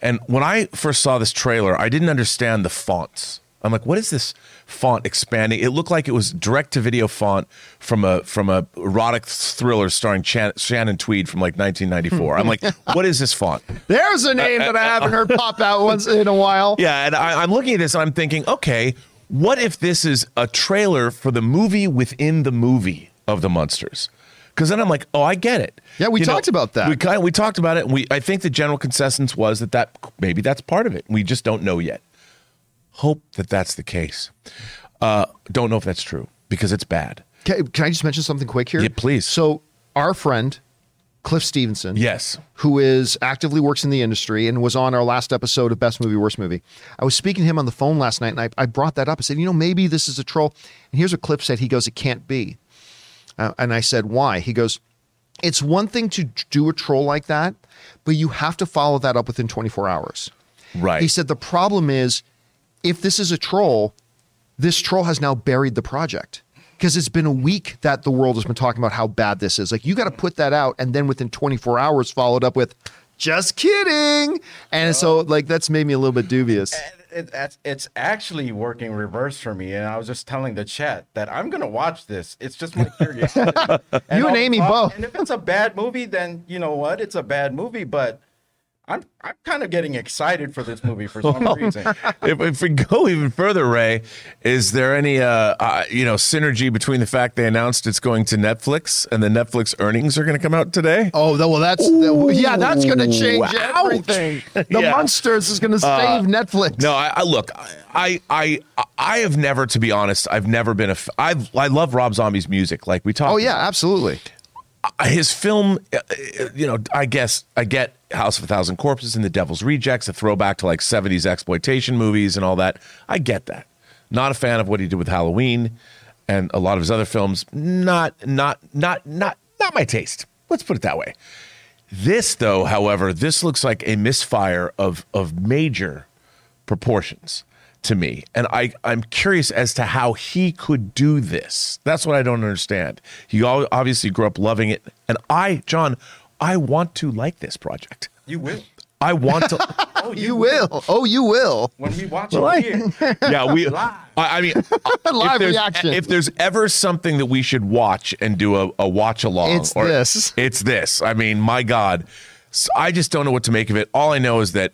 S2: And when I first saw this trailer, I didn't understand the fonts. I'm like, what is this font expanding? It looked like it was direct to video font from a from a erotic thriller starring Chan- Shannon Tweed from like 1994. I'm like, (laughs) what is this font?
S1: There's a name that I haven't heard pop out once in a while.
S2: Yeah, and I, I'm looking at this and I'm thinking, okay, what if this is a trailer for the movie within the movie of the Munsters? Because then I'm like, oh, I get it.
S1: Yeah, we
S2: You
S1: talked about that.
S2: We kind of, we talked about it. And we I think the general consensus was that that maybe that's part of it. We just don't know yet. Hope that that's the case. Uh, don't know if that's true because it's bad.
S1: Can, can I just mention something quick here?
S2: Yeah, please.
S1: So, our friend, Cliff Stevenson,
S2: Yes.
S1: who is actively works in the industry and was on our last episode of Best Movie, Worst Movie. I was speaking to him on the phone last night and I, I brought that up. I said, you know, maybe this is a troll. And here's what Cliff said. He goes, it can't be. Uh, and I said, why? He goes, it's one thing to do a troll like that, but you have to follow that up within 24 hours.
S2: Right.
S1: He said, the problem is if this is a troll, this troll has now buried the project because it's been a week that the world has been talking about how bad this is. Like you got to put that out and then within 24 hours followed up with just kidding. And so oh. like that's made me a little bit dubious.
S3: It, it's, it's actually working reverse for me, and I was just telling the chat that I'm gonna watch this. It's just my curiosity. (laughs)
S1: You and
S3: I'll
S1: Amy both.
S3: And if it's a bad movie, then you know what? It's a bad movie. But I'm I'm kind of getting excited for this movie for some (laughs) reason.
S2: if, if we go even further, Ray, is there any uh, uh, you know synergy between the fact they announced it's going to Netflix and the Netflix earnings are going to come out today?
S1: Oh, well, that's yeah, that's going to change
S2: Ouch.
S1: everything. (laughs) The
S2: Yeah.
S1: Munsters is going to save Netflix.
S2: No, I, I look. I, I I have never, to be honest, I've never been a. f- I I love Rob Zombie's music. Like we talk.
S1: Oh yeah, absolutely.
S2: His film, uh, uh, you know, I guess I get House of a Thousand Corpses and The Devil's Rejects, a throwback to like 70s exploitation movies and all that. I get that. Not a fan of what he did with Halloween and a lot of his other films. Not, not, not, not, not my taste. Let's put it that way. This, though, however, this looks like a misfire of of major proportions to me. And I, I'm curious as to how he could do this. That's what I don't understand. He obviously grew up loving it. And I, John, I want to like this project.
S3: You will.
S2: I want to. (laughs)
S3: Oh,
S1: You will. Oh, you will.
S3: When we watch
S2: Well,
S3: it here.
S2: yeah, we. (laughs)
S3: Live.
S2: I, I mean, (laughs)
S1: Live
S2: if there's,
S1: reaction.
S2: If there's ever something that we should watch and do a, a watch along,
S1: It's this.
S2: It's this. I mean, my God, I just don't know what to make of it. All I know is that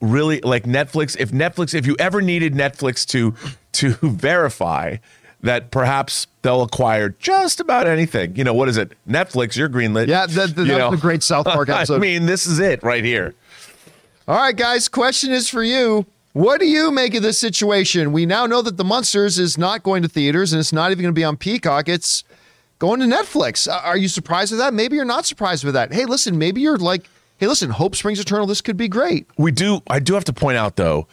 S2: really, like Netflix. If Netflix, if you ever needed Netflix to to (laughs) verify that perhaps they'll acquire just about anything, you know, what is it? Netflix, you're greenlit.
S1: Yeah, that, that,
S2: You
S1: that
S2: know?
S1: a great South Park (laughs) episode.
S2: I mean, this is it right here.
S1: All right, guys, question is for you. What do you make of this situation? We now know that The Munsters is not going to theaters and it's not even going to be on Peacock. It's going to Netflix. Are you surprised with that? Maybe you're not surprised with that. Hey, listen, maybe you're like, hey, listen, Hope Springs Eternal, this could be great.
S2: We do. I do have to point out though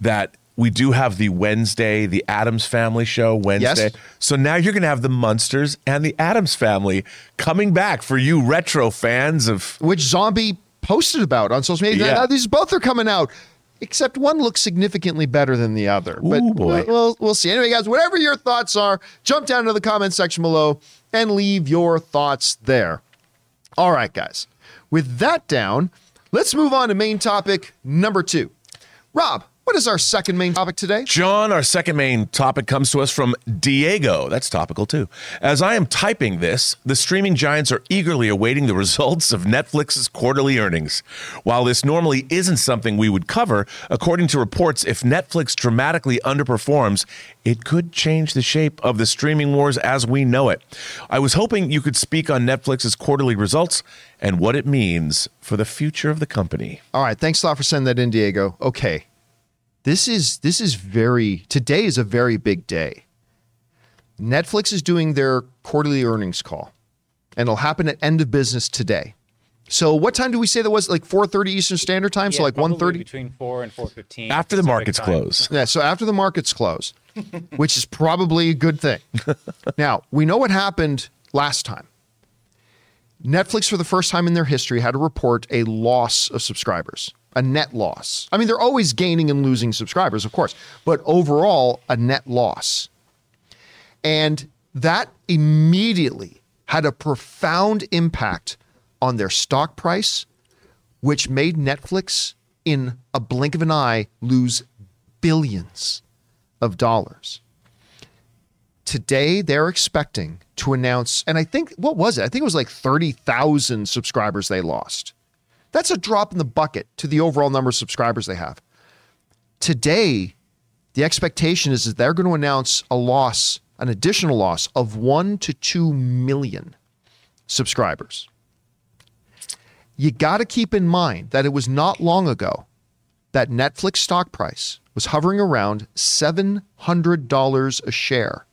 S2: that we do have the Wednesday, the Addams Family show Wednesday.
S1: Yes.
S2: So now you're going to have the Munsters and the Addams Family coming back for you retro fans of.
S1: which Zombie posted about on social media.
S2: Yeah.
S1: Now these both are coming out, except one looks significantly better than the other. but
S2: boy.
S1: We'll, we'll, we'll see. Anyway, guys, whatever your thoughts are, jump down to the comment section below and leave your thoughts there. All right, guys. With that down, let's move on to main topic number two. Rob, what is our second main topic today?
S2: John, our second main topic comes to us from Diego. That's topical too. As I am typing this, the streaming giants are eagerly awaiting the (laughs) results of Netflix's quarterly earnings. While this normally isn't something we would cover, according to reports, if Netflix dramatically underperforms, it could change the shape of the streaming wars as we know it. I was hoping you could speak on Netflix's quarterly results and what it means for the future of the company.
S1: All right, thanks a lot for sending that in, Diego. Okay. This is this is very today is a very big day. Netflix is doing their quarterly earnings call, and it'll happen at end of business today. So what time do we say that was? Like 4:30 Eastern Standard Time, so like
S4: probably
S1: 1:30?
S4: between four and four fifteen.
S2: After the markets close.
S1: Yeah, so after the markets close, (laughs) which is probably a good thing. (laughs) now, we know what happened last time. Netflix, for the first time in their history, had to report a loss of subscribers, a net loss. I mean, they're always gaining and losing subscribers, of course, but overall, a net loss. And that immediately had a profound impact on their stock price, which made Netflix, in a blink of an eye, lose billions of dollars. Today, they're expecting to announce, and I think, what was it? I think it was like 30,000 subscribers they lost. That's a drop in the bucket to the overall number of subscribers they have. Today, the expectation is that they're going to announce a loss, an additional loss of one to two million subscribers. You got to keep in mind that it was not long ago that Netflix stock price was hovering around $700 a share.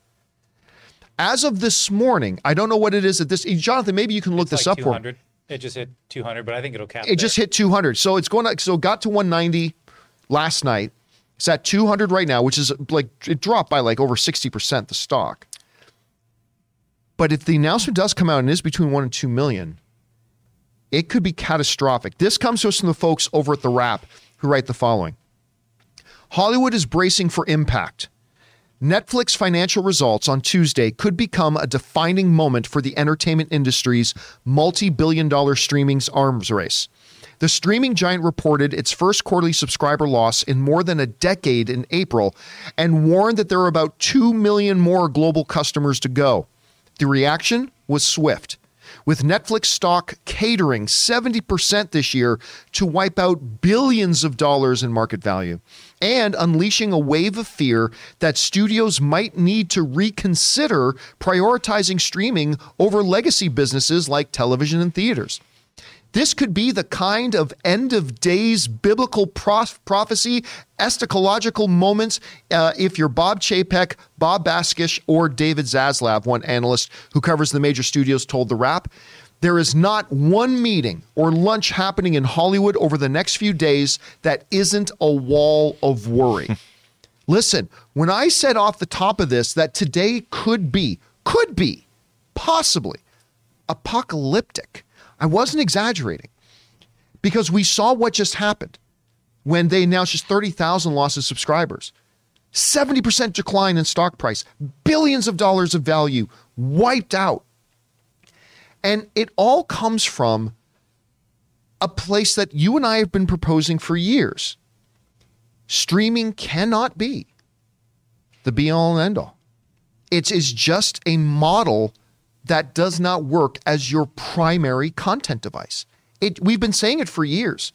S1: As of this morning, I don't know what it is at this. Jonathan, maybe you can look this up for me.
S4: 200. It just hit 200, but I think it'll cap.
S1: It just hit 200. So it's going to, so it got to 190 last night. It's at 200 right now, which is like, it dropped by like over 60% the stock. But if the announcement does come out and is between one and two million, it could be catastrophic. This comes to us from the folks over at The Wrap who write the following Hollywood is bracing for impact. Netflix financial results on Tuesday could become a defining moment for the entertainment industry's multi billion dollar streaming's arms race. The streaming giant reported its first quarterly subscriber loss in more than a decade in April and warned that there are about 2 million more global customers to go. The reaction was swift. with Netflix stock catering 70% this year to wipe out billions of dollars in market value and unleashing a wave of fear that studios might need to reconsider prioritizing streaming over legacy businesses like television and theaters. This could be the kind of end of days biblical prof- prophecy, eschatological moments uh, if you're Bob Chapek, Bob Bakish, or David Zaslav, one analyst who covers the major studios, told The Wrap. There is not one meeting or lunch happening in Hollywood over the next few days that isn't a wall of worry. (laughs) Listen, when I said off the top of this that today could be, could be, possibly apocalyptic, I wasn't exaggerating because we saw what just happened when they announced just 30,000 loss of subscribers. 70% decline in stock price, billions of dollars of value wiped out. And it all comes from a place that you and I have been proposing for years. Streaming cannot be the be all and end all. It is just a model that does not work as your primary content device. It, we've been saying it for years.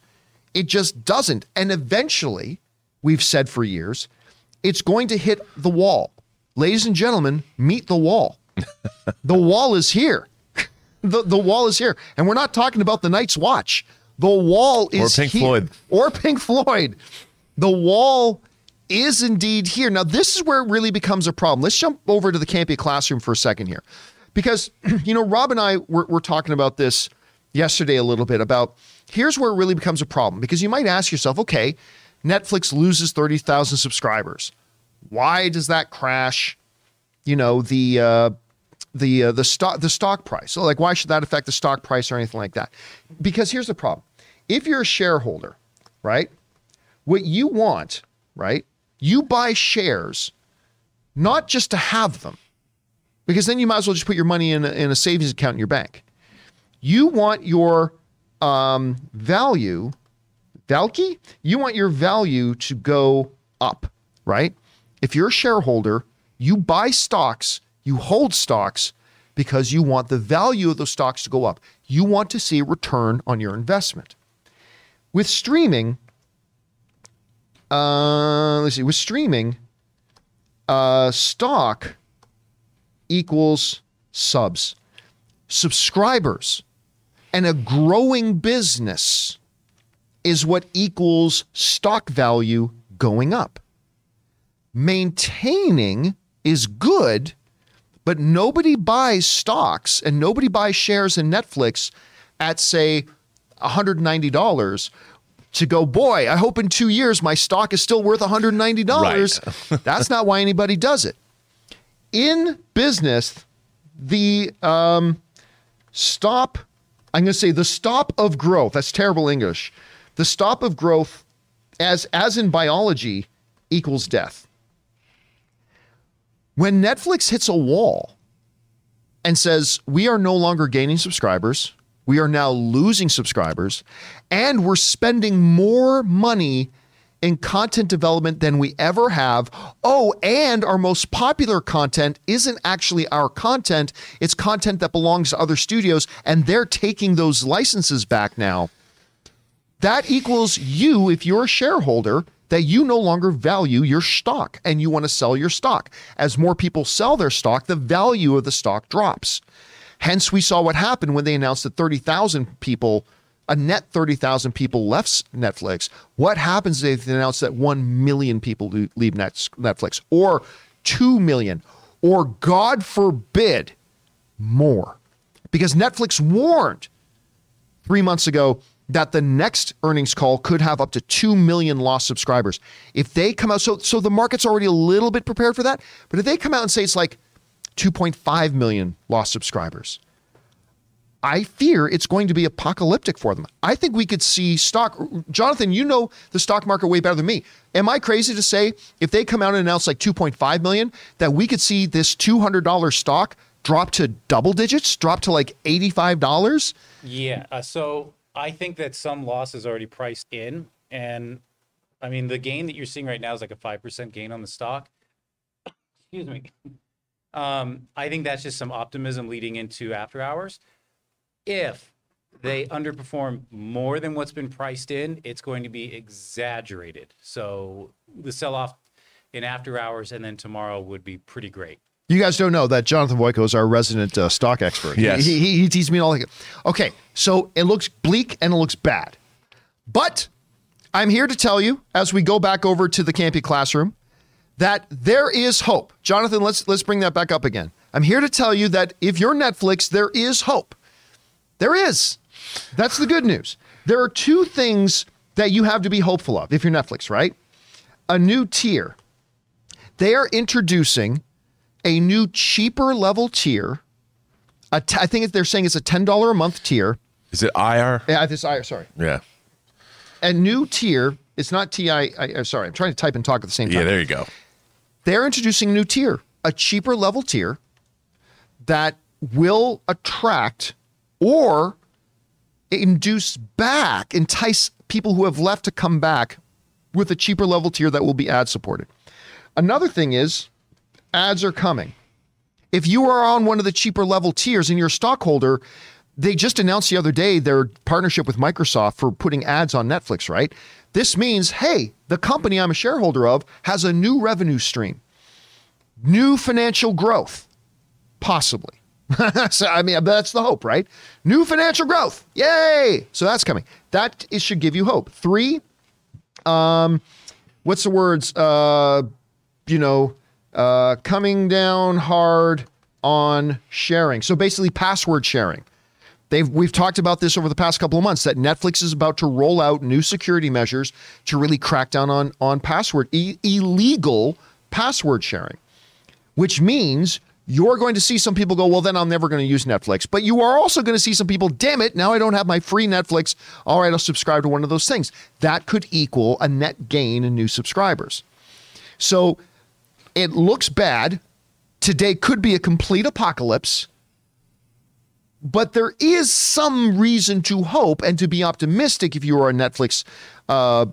S1: It just doesn't. And eventually, we've said for years, it's going to hit the wall. Ladies and gentlemen, meet the wall. (laughs) the wall is here. The, the wall is here. And we're not talking about the Night's Watch. The wall is Or
S2: Pink
S1: here.
S2: Floyd.
S1: Or Pink Floyd. The wall is indeed here. Now, this is where it really becomes a problem. Let's jump over to the Campea classroom for a second here. Because, (clears throat) you know, Rob and I were, were talking about this yesterday a little bit about here's where it really becomes a problem. Because you might ask yourself, okay, Netflix loses 30,000 subscribers. Why does that crash, you know, the, uh, the, uh, the stock, the stock price? So like, why should that affect the stock price or anything like that? Because here's the problem. If you're a shareholder, right, what you want, right, you buy shares not just to have them, because then you might as well just put your money in a, in a savings account in your bank. You want your um, value, Valky, you want your value to go up, right? If you're a shareholder, you buy stocks, you hold stocks because you want the value of those stocks to go up. You want to see a return on your investment. With streaming, uh, let's see, with streaming, uh, stock equals subs, subscribers, and a growing business is what equals stock value going up. Maintaining is good, but nobody buys stocks and nobody buys shares in Netflix at, say, $190 to go, boy, I hope in two years my stock is still worth $190. (laughs) That's not why anybody does it. In business, the um, stop, I'm going to say the stop of growth, that's terrible English. The stop of growth, as, as in biology, equals death. When Netflix hits a wall and says, we are no longer gaining subscribers, we are now losing subscribers, and we're spending more money in content development than we ever have. Oh, and our most popular content isn't actually our content, it's content that belongs to other studios, and they're taking those licenses back now. That equals you, if you're a shareholder, that you no longer value your stock and you want to sell your stock. As more people sell their stock, the value of the stock drops. Hence, we saw what happened when they announced that 30,000 people, a net 30,000 people left Netflix. What happens if they announce that 1 million people leave Netflix or 2 million or, God forbid, more? Because Netflix warned three months ago that the next earnings call could have up to 2 million lost subscribers. If they come out, so, so the market's already a little bit prepared for that, but if they come out and say it's like 2.5 million lost subscribers, I fear it's going to be apocalyptic for them. I think we could see stock. Jonathan, you know the stock market way better than me. Am I crazy to say if they come out and announce like 2.5 million, that we could see this $200 stock drop to double digits, drop to like $85?
S4: Yeah. Uh, so I think that some loss is already priced in. And I mean, the gain that you're seeing right now is like a 5% gain on the stock. Excuse me. Um, I think that's just some optimism leading into after hours. if they underperform more than what's been priced in, it's going to be exaggerated. So the sell off in after hours and then tomorrow would be pretty great.
S1: You guys don't know that Jonathan Boyko is our resident uh, stock expert.
S2: Yes.
S1: He, he, he teaches me all. Like, okay, so it looks bleak and it looks bad. But I'm here to tell you, as we go back over to the Campy classroom, that there is hope. Jonathan, let's let's bring that back up again. I'm here to tell you that if you're Netflix, there is hope. There is. That's the good news. There are two things that you have to be hopeful of if you're Netflix, right? A new tier. They are introducing a new cheaper level tier. A t- I think they're saying it's a $10 a month tier.
S2: Is it IR?
S1: Yeah, this IR. sorry.
S2: Yeah.
S1: A new tier. It's not TI. I, am sorry. I'm trying to type and talk at the same time.
S2: Yeah, there you go.
S1: they're introducing a new tier, a cheaper level tier that will attract or induce back, entice people who have left to come back with a cheaper level tier that will be ad supported. Another thing is ads are coming. If you are on one of the cheaper level tiers and you're a stockholder, they just announced the other day their partnership with Microsoft for putting ads on Netflix, right? This means, hey, the company I'm a shareholder of has a new revenue stream, new financial growth, possibly. (laughs) so, I mean, that's the hope, right? New financial growth. Yay! So that's coming. That should give you hope. Three, um, what's the words? Uh, you know, uh, coming down hard on sharing. So basically, password sharing. They've we've talked about this over the past couple of months that Netflix is about to roll out new security measures to really crack down on on password e- illegal password sharing, which means you're going to see some people go, well, then I'm never going to use Netflix. But you are also going to see some people, damn it, now I don't have my free Netflix. All right, I'll subscribe to one of those things. That could equal a net gain in new subscribers. So it looks bad. Today could be a complete apocalypse but there is some reason to hope and to be optimistic if you are a Netflix uh,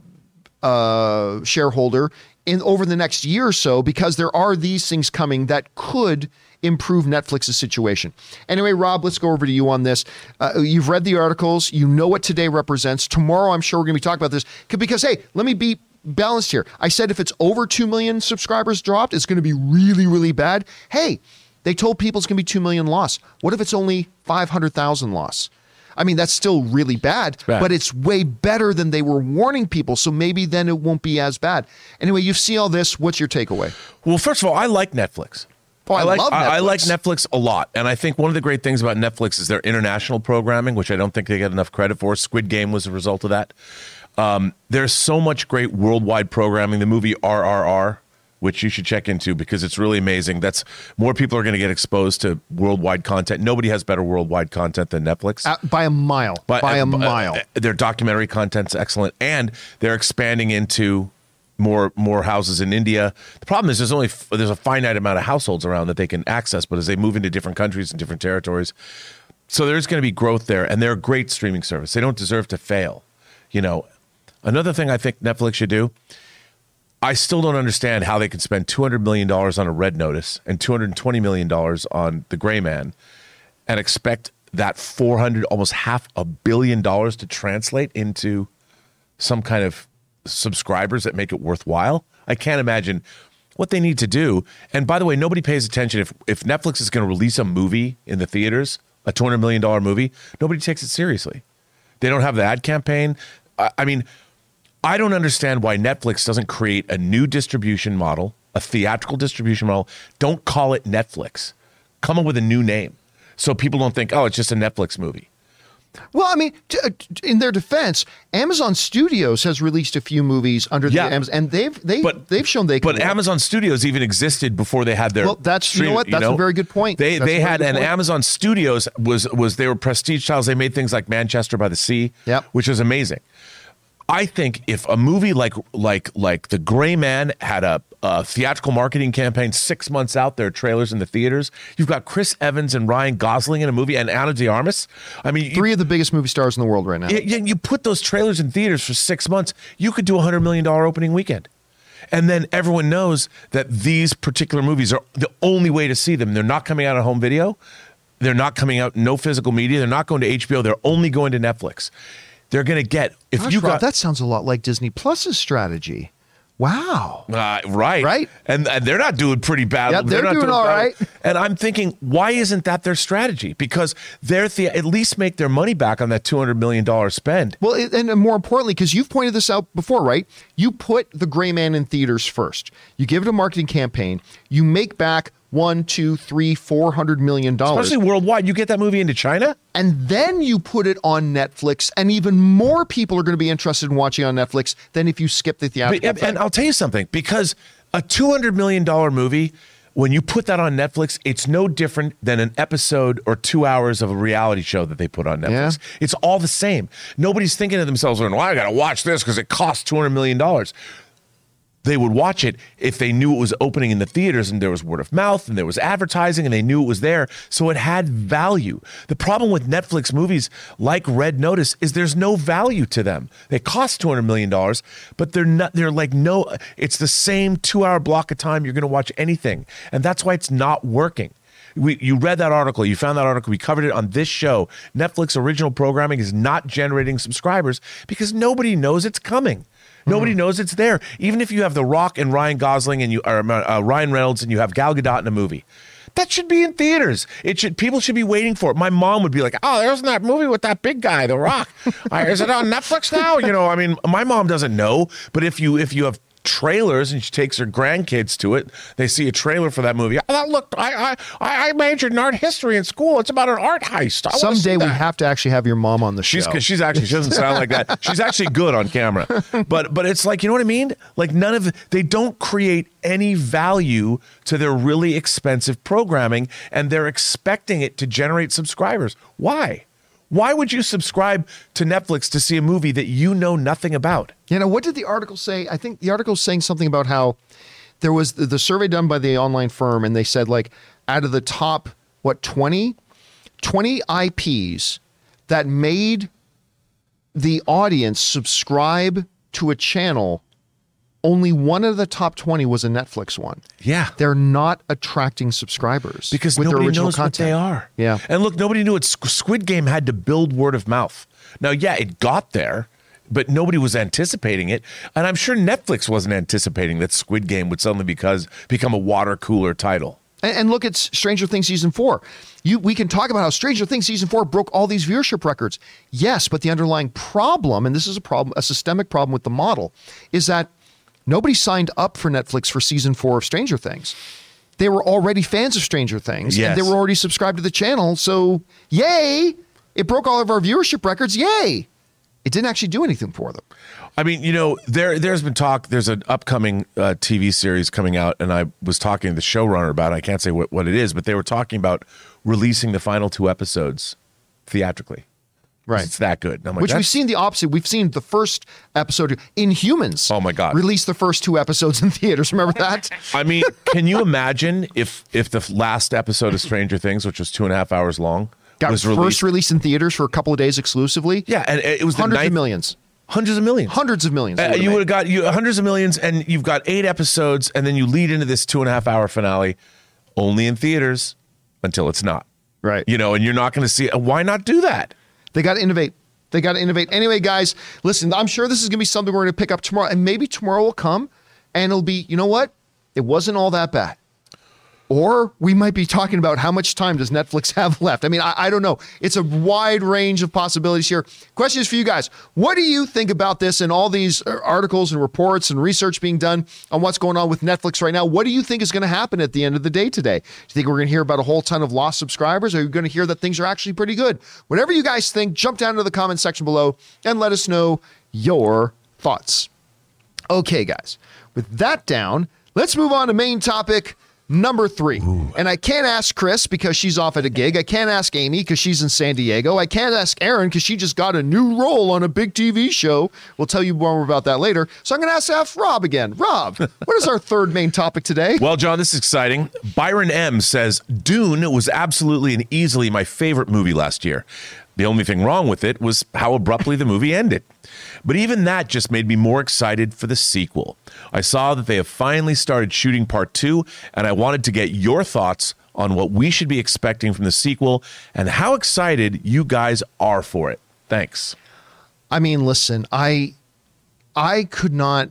S1: uh, shareholder in over the next year or so, because there are these things coming that could improve Netflix's situation. Anyway, Rob, let's go over to you on this. Uh, you've read the articles, you know what today represents. Tomorrow, I'm sure we're going to be talking about this because, hey, let me be balanced here. I said if it's over 2 million subscribers dropped, it's going to be really, really bad. Hey, they told people it's going to be 2 million loss. What if it's only 500,000 loss? I mean, that's still really bad,
S2: bad.
S1: but it's way better than they were warning people. So maybe then it won't be as bad. Anyway, you see all this. What's your takeaway?
S2: Well, first of all, I like Netflix.
S1: Oh, I
S2: like
S1: love
S2: I, I like.
S1: Netflix
S2: a lot, and I think one of the great things about Netflix is their international programming, which I don't think they get enough credit for. Squid Game was a result of that. Um, there's so much great worldwide programming. The movie RRR, which you should check into because it's really amazing. That's more people are going to get exposed to worldwide content. Nobody has better worldwide content than Netflix.
S1: Uh, by a mile.
S2: But-
S1: by a
S2: uh,
S1: mile.
S2: uh, their documentary content's excellent, and they're expanding into more more houses in India. The problem is there's only there's a finite amount of households around that they can access, but as they move into different countries and different territories, so there's going to be growth there, and they're a great streaming service. They don't deserve to fail. You know, another thing I think Netflix should do. I still don't understand how they can spend two hundred million dollars on a Red Notice and two hundred twenty million dollars on The Gray Man, and expect that four hundred, almost half a billion dollars to translate into some kind of subscribers that make it worthwhile. I can't imagine what they need to do. And by the way, nobody pays attention if if Netflix is going to release a movie in the theaters, a two hundred million dollar movie. Nobody takes it seriously. They don't have the ad campaign. I, I mean, I don't understand why Netflix doesn't create a new distribution model, a theatrical distribution model. Don't call it Netflix. Come up with a new name so people don't think, oh, it's just a Netflix movie.
S1: Well, I mean, t- uh, t- in their defense, Amazon Studios has released a few movies under
S2: Yeah.
S1: the Amazon, and they've they
S2: But
S1: they've shown they can.
S2: But
S1: work.
S2: Amazon Studios even existed before they had their.
S1: Well, that's- you know what? That's a very good point.
S2: They
S1: That's
S2: they had and
S1: point.
S2: Amazon Studios was was they were prestige titles. They made things like Manchester by the Sea,
S1: Yep.
S2: which was amazing. I think if a movie like like like The Gray Man had a, a theatrical marketing campaign six months out, there are trailers in the theaters. You've got Chris Evans and Ryan Gosling in a movie, and Ana de Armas. I mean, you-
S1: three of the biggest movie stars in the world right now.
S2: yeah, you put those trailers in theaters for six months, you could do a hundred million dollar opening weekend. And then everyone knows that these particular movies are the only way to see them. They're not coming out on home video. They're not coming out, no physical media. They're not going to HBO. They're only going to Netflix. They're going to get, if
S1: Gosh,
S2: you
S1: Rob,
S2: got
S1: that sounds a lot like Disney Plus's strategy. Wow.
S2: Uh, right.
S1: Right?
S2: And, and they're not doing pretty bad.
S1: Yep, they're
S2: not
S1: doing all
S2: bad.
S1: right.
S2: And I'm thinking, why isn't that their strategy? Because they're the, at least make their money back on that $200 million spend.
S1: Well, and more importantly, because you've pointed this out before, right? You put the Gray Man in theaters first. You give it a marketing campaign. You make back one, two, three, four hundred million dollars,
S2: Especially worldwide. You get that movie into China?
S1: and then you put it on Netflix, and even more people are going to be interested in watching on Netflix than if you skip the
S2: But,
S1: theatrical.
S2: and,
S1: thing.
S2: and I'll tell you something because a $200 million movie, when you put that on Netflix, it's no different than an episode or two hours of a reality show that they put on Netflix. It's all the same. Nobody's thinking to themselves, well, I got to watch this because it costs $200 million. They would watch it if they knew it was opening in the theaters and there was word of mouth and there was advertising and they knew it was there. So it had value. The problem with Netflix movies like Red Notice is there's no value to them. They cost $200 million, but they're not, they're like, no, it's the same two hour block of time you're going to watch anything. And that's why it's not working. We, you read that article, you found that article, we covered it on this show. Netflix original programming is not generating subscribers because nobody knows it's coming. Nobody knows it's there. Even if you have The Rock and Ryan Gosling and you or uh, Ryan Reynolds and you have Gal Gadot in a movie, that should be in theaters. It should. People should be waiting for it. My mom would be like, "Oh, there's that movie with that big guy, The Rock. Uh, is it on Netflix now?" You know, I mean, my mom doesn't know, but if you if you have trailers and she takes her grandkids to it, they see a trailer for that movie. Looked. I I I majored in art history in school. It's about an art heist. I
S1: Someday we have to actually have your mom on the show.
S2: She's she's actually she doesn't sound like that. (laughs) She's actually good on camera, but but it's like you know what I mean. Like none of they don't create any value to their really expensive programming, and they're expecting it to generate subscribers. Why? Why would you subscribe to Netflix to see a movie that you know nothing about?
S1: You know, what did the article say? I think the article is saying something about how there was the, the survey done by the online firm, and they said, like, out of the top, what, 20? 20 IPs that made the audience subscribe to a channel, only one of the top 20 was a Netflix one.
S2: Yeah.
S1: They're not attracting subscribers
S2: because
S1: with their
S2: nobody
S1: original
S2: knows
S1: content.
S2: what they are.
S1: Yeah.
S2: And look, nobody knew it. Squid Game had to build word of mouth. Now, yeah, it got there, but nobody was anticipating it, and I'm sure Netflix wasn't anticipating that Squid Game would suddenly because become a water cooler title.
S1: And, and look at Stranger Things season four. You, we can talk about how Stranger Things season four broke all these viewership records. Yes, but the underlying problem, and this is a problem, a systemic problem with the model, is that nobody signed up for Netflix for season four of Stranger Things. They were already fans of Stranger Things,
S2: Yes.
S1: and they were already subscribed to the channel. So, yay! It broke all of our viewership records. Yay! It didn't actually do anything for them.
S2: I mean, you know, there there's been talk. There's an upcoming uh, TV series coming out, and I was talking to the showrunner about. it. I can't say what, what it is, but they were talking about releasing the final two episodes theatrically. It's that good. And I'm like,
S1: Which we've seen the opposite. We've seen the first episode Inhumans.
S2: Oh my God.
S1: Release the first two episodes in theaters. Remember (laughs) that?
S2: I mean, can you imagine if if the last episode of Stranger Things, which was two and a half hours long,
S1: Got
S2: was
S1: first
S2: released?
S1: released in theaters for a couple of days exclusively.
S2: yeah, and it was the
S1: hundreds
S2: ninth,
S1: of millions,
S2: hundreds of millions.
S1: hundreds of millions. they
S2: Uh, you would have got you hundreds of millions, and you've got eight episodes, and then you lead into this two and a half hour finale, only in theaters until it's not.
S1: Right.
S2: You know, and you're not going to see. Why not do that?
S1: They got to innovate. They got to innovate. Anyway, guys, listen. I'm sure this is going to be something we're going to pick up tomorrow, and maybe tomorrow will come, and it'll be. You know what? It wasn't all that bad. Or we might be talking about how much time does Netflix (laughs) have left. I mean, I, I don't know. It's a wide range of possibilities here. Questions for you guys. What do you think about this and all these uh, articles and reports and research being done on what's going on with Netflix right now? What do you think is going to happen at the end of the day today? Do you think we're going to hear about a whole ton of lost subscribers? Are you going to hear that things are actually pretty good? Whatever you guys think, jump down to the comment section below and let us know your thoughts. Okay, guys, with that down, let's move on to main topic number three. And I can't ask Chris because she's off at a gig. I can't ask Amy because she's in San Diego. I can't ask Aaron because she just got a new role on a big TV show. We'll tell you more about that later. So I'm going to ask, ask Rob again. Rob, what is our third main topic today?
S2: Well, John, this is exciting. Byron M says Dune was absolutely and easily my favorite movie last year. The only thing wrong with it was how abruptly the movie ended. But even that just made me more excited for the sequel. I saw that they have finally started shooting part two, and I wanted to get your thoughts on what we should be expecting from the sequel and how excited you guys are for it. Thanks.
S1: I mean, listen, I I could not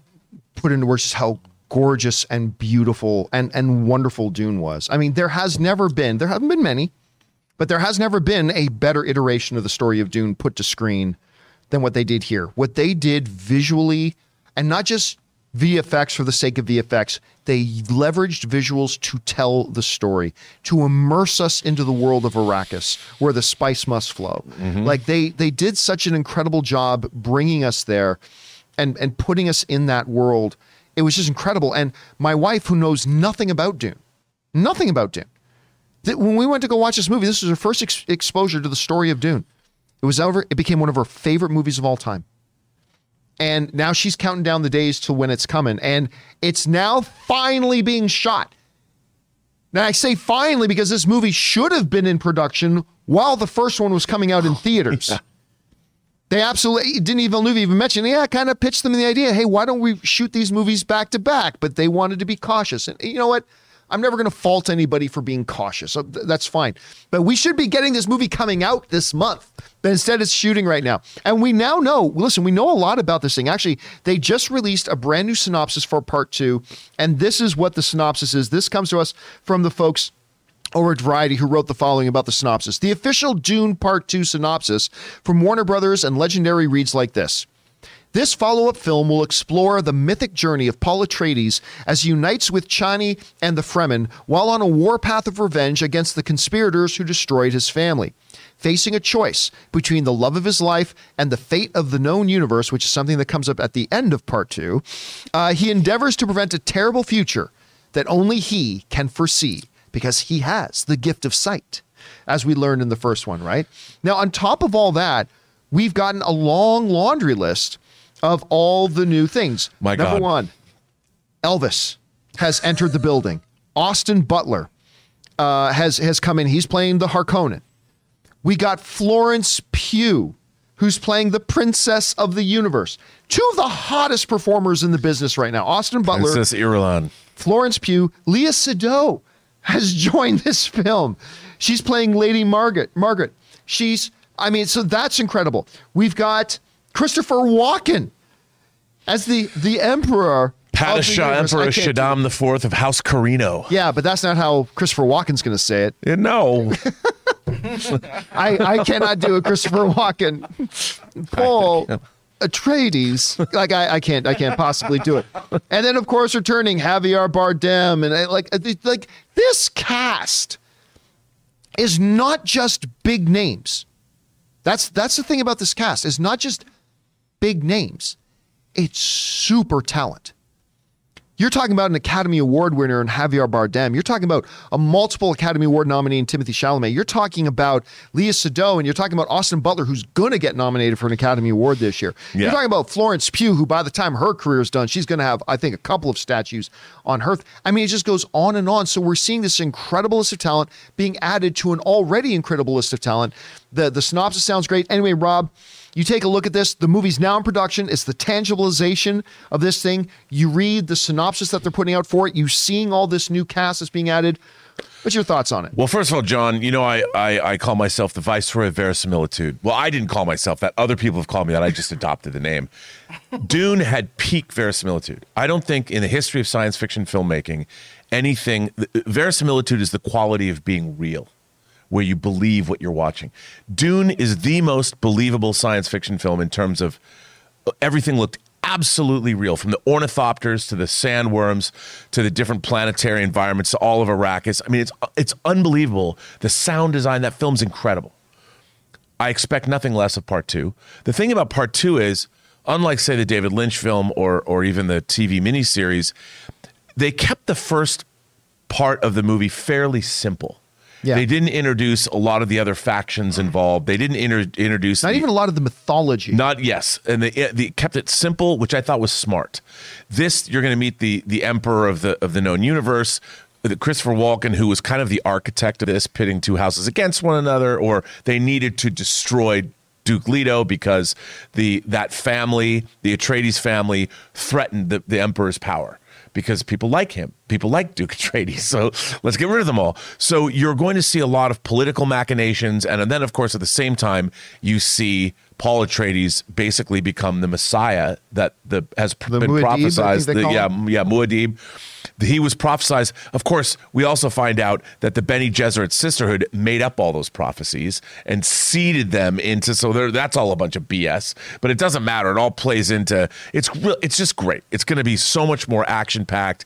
S1: put into words just how gorgeous and beautiful and and wonderful Dune was. I mean, there has never been, there haven't been many, but there has never been a better iteration of the story of Dune put to screen than what they did here. What they did visually, and not just VFX for the sake of VFX, they leveraged visuals to tell the story, to immerse us into the world of Arrakis, where the spice must flow. Mm-hmm. Like they they did such an incredible job bringing us there, and and putting us in that world. It was just incredible. And my wife, who knows nothing about Dune, nothing about Dune, when we went to go watch this movie, this was her first ex- exposure to the story of Dune. It was over. It became one of her favorite movies of all time. And now she's counting down the days to when it's coming, and it's now finally being shot. Now I say finally because this movie should have been in production while the first one was coming out in oh, theaters. They absolutely didn't even Villeneuve even mention. Yeah, I kind of pitched them the idea. Hey, why don't we shoot these movies back to back? But they wanted to be cautious, and you know what? I'm never going to fault anybody for being cautious. So th- that's fine. But we should be getting this movie coming out this month. But instead, it's shooting right now. And we now know, listen, we know a lot about this thing. Actually, they just released a brand new synopsis for part two. And this is what the synopsis is. This comes to us from the folks over at Variety who wrote the following about the synopsis. The official Dune Part 2 synopsis from Warner Brothers and Legendary reads like this. This follow up film will explore the mythic journey of Paul Atreides as he unites with Chani and the Fremen while on a warpath of revenge against the conspirators who destroyed his family. Facing a choice between the love of his life and the fate of the known universe, which is something that comes up at the end of part two, uh, he endeavors to prevent a terrible future that only he can foresee because he has the gift of sight, as we learned in the first one, right? Now, on top of all that, we've gotten a long laundry list of all the new things.
S2: My
S1: Number
S2: God.
S1: one, Elvis has entered the building. Austin Butler uh, has has come in. He's playing the Harkonnen. We got Florence Pugh, who's playing the Princess of the Universe. Two of the hottest performers in the business right now. Austin Butler,
S2: Princess Irulan.
S1: Florence Pugh, Léa Seydoux has (laughs) joined this film. She's playing Lady Margaret. Margaret. She's, I mean, so that's incredible. We've got Christopher Walken as the the Emperor. the
S2: Padishah Emperor Shaddam IV of House Corrino.
S1: Yeah, but that's not how Christopher Walken's going to say it.
S2: Yeah, No. (laughs)
S1: I, I cannot do a Christopher Walken. Paul Atreides. Like I, I can't I can't possibly do it. And then of course returning Javier Bardem and uh, like like this cast is not just big names. That's that's the thing about this cast. It's not just big names. It's super talent. You're talking about an Academy Award winner in Javier Bardem. You're talking about a multiple Academy Award nominee in Timothée Chalamet. You're talking about Léa Seydoux, and you're talking about Austin Butler, who's going to get nominated for an Academy Award this year. You're talking about Florence Pugh, who by the time her career is done, she's going to have, I think, a couple of statues on her. I mean, it just goes on and on. So we're seeing this incredible list of talent being added to an already incredible list of talent. The the synopsis sounds great. Anyway, Rob, you take a look at this. The movie's now in production. It's the tangibilization of this thing. You read the synopsis that they're putting out for it. You seeing all this new cast that's being added. What's your thoughts on it?
S2: Well, first of all, John, you know I, I I call myself the viceroy of verisimilitude. Well, I didn't call myself that. Other people have called me that. I just adopted the name. (laughs) Dune had peak verisimilitude. I don't think in the history of science fiction filmmaking, anything verisimilitude is the quality of being real, where you believe what you're watching. Dune is the most believable science fiction film in terms of uh, everything looked absolutely real from the ornithopters to the sandworms to the different planetary environments to all of Arrakis. I mean, it's uh, it's unbelievable. The sound design that film's incredible. I expect nothing less of part two. The thing about part two is, unlike say the David Lynch film or or even the TV miniseries, they kept the first part of the movie fairly simple.
S1: Yeah.
S2: They didn't introduce a lot of the other factions involved. They didn't inter- introduce
S1: Not
S2: the-
S1: even a lot of the mythology.
S2: not yes, and they, they kept it simple, which I thought was smart. This you're going to meet the the emperor of the of the known universe, the Christopher Walken, who was kind of the architect of this, pitting two houses against one another, or they needed to destroy Duke Leto because the that family, the Atreides family, threatened the, the emperor's power because people like him. People like Duke Atreides. (laughs) So let's get rid of them all. So you're going to see a lot of political machinations. And then, of course, at the same time, you see Paul Atreides basically become the Messiah that the has
S1: The
S2: been
S1: Muad'Dib, I
S2: prophesized. The- yeah,
S1: him.
S2: yeah, Muad'Dib. He was prophesized. Of course, we also find out that the Bene Gesserit sisterhood made up all those prophecies and seeded them into. So that's all a bunch of BS. But it doesn't matter. It all plays into. It's real. It's just great. It's going to be so much more action packed.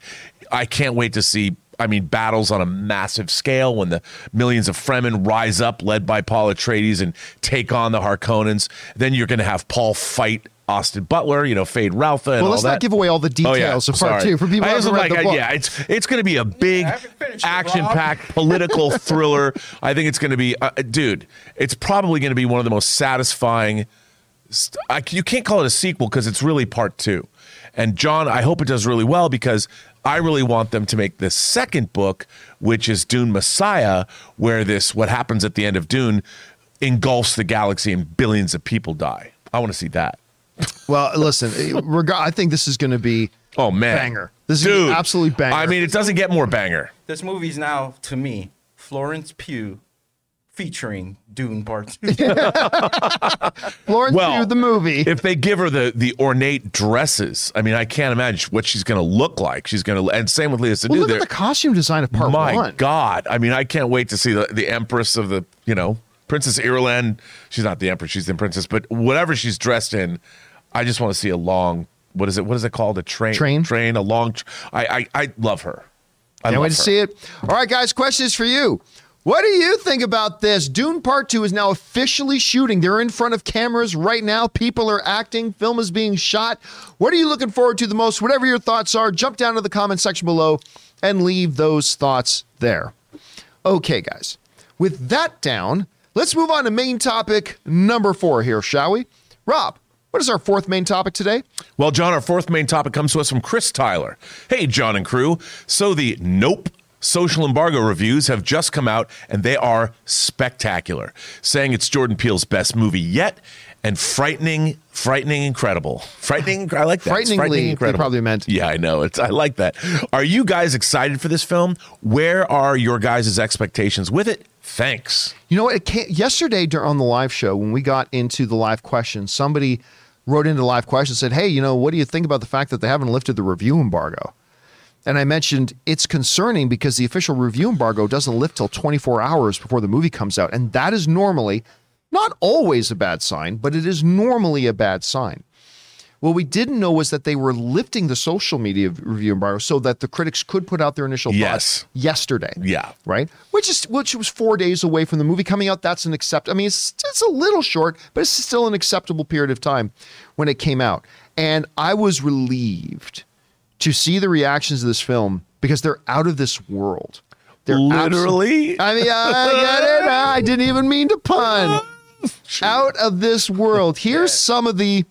S2: I can't wait to see. I mean, battles on a massive scale when the millions of Fremen rise up, led by Paul Atreides, and take on the Harkonnens. Then you're going to have Paul fight Austin Butler, you know, Feyd-Rautha, and
S1: Well, let's
S2: that.
S1: not give away all the
S2: Oh,
S1: details of part two for people
S2: I
S1: who
S2: just
S1: haven't read
S2: like,
S1: the book.
S2: yeah, it's it's going to be a big
S3: I haven't finished it,
S2: action
S3: Rob.
S2: packed (laughs) political thriller. I think it's going to be, uh, dude. It's probably going to be one of the most satisfying. St- I, you can't call it a sequel because it's really part two. And John, I hope it does really well because I really want them to make this second book, which is Dune Messiah, where this what happens at the end of Dune engulfs the galaxy and billions of people die. I want to see that.
S1: Well, listen, reg- I think this is going to be
S2: Oh man,
S1: banger. This is gonna
S2: dude,
S1: absolute banger.
S2: I mean, it doesn't get more banger.
S3: This movie's now to me Florence Pugh featuring Dune Part Two. (laughs)
S1: Florence
S2: well,
S1: Pugh, the movie.
S2: If they give her the the ornate dresses, I mean, I can't imagine what she's going to look like. She's going to, and same with Léa Seydoux.
S1: well, look
S2: They're-
S1: at the costume design of part
S2: my
S1: one.
S2: My God, I mean, I can't wait to see the the Empress of the, you know, Princess Irulan. She's not the Empress; she's the Princess. But whatever she's dressed in, I just want to see a long. What is it? What is it called? A train?
S1: Train?
S2: Train? A long? tr- I I, I love her. I
S1: Can't
S2: love
S1: wait to
S2: her.
S1: see it. All right, guys, question is for you. What do you think about this? Dune Part 2 is now officially shooting. They're in front of cameras right now. People are acting. Film is being shot. What are you looking forward to the most? Whatever your thoughts are, jump down to the comment section below and leave those thoughts there. Okay, guys. With that down, let's move on to main topic number four here, shall we? Rob, what is our fourth main topic today?
S2: Well, John, our fourth main topic comes to us from Chris Tyler. Hey, John and crew. So the Nope social embargo reviews have just come out and they are spectacular, saying it's Jordan Peele's best movie yet and frightening, frightening, incredible. Frightening, I like that.
S1: Frighteningly, they probably meant.
S2: Yeah, I know. It's I like that. Are you guys excited for this film? Where are your guys' expectations with it? Thanks.
S1: You know what? It came, yesterday on the live show, when we got into the live questions, somebody wrote into live questions and said, Hey, you know, what do you think about the fact that they haven't lifted the review embargo? And I mentioned it's concerning because the official review embargo doesn't lift till 24 hours before the movie comes out. And that is normally not always a bad sign, but it is normally a bad sign. What we didn't know was that they were lifting the social media review embargo so that the critics could put out their initial
S2: Yes.
S1: thoughts yesterday
S2: Yeah.
S1: right? Which is which was four days away from the movie coming out. That's an accept. I mean, it's it's a little short, but it's still an acceptable period of time when it came out. And I was relieved to see the reactions of this film because they're out of this world. They're
S2: Literally?
S1: I mean, I get it. I (laughs) didn't even mean to pun. (laughs) Out of this world. Here's some of the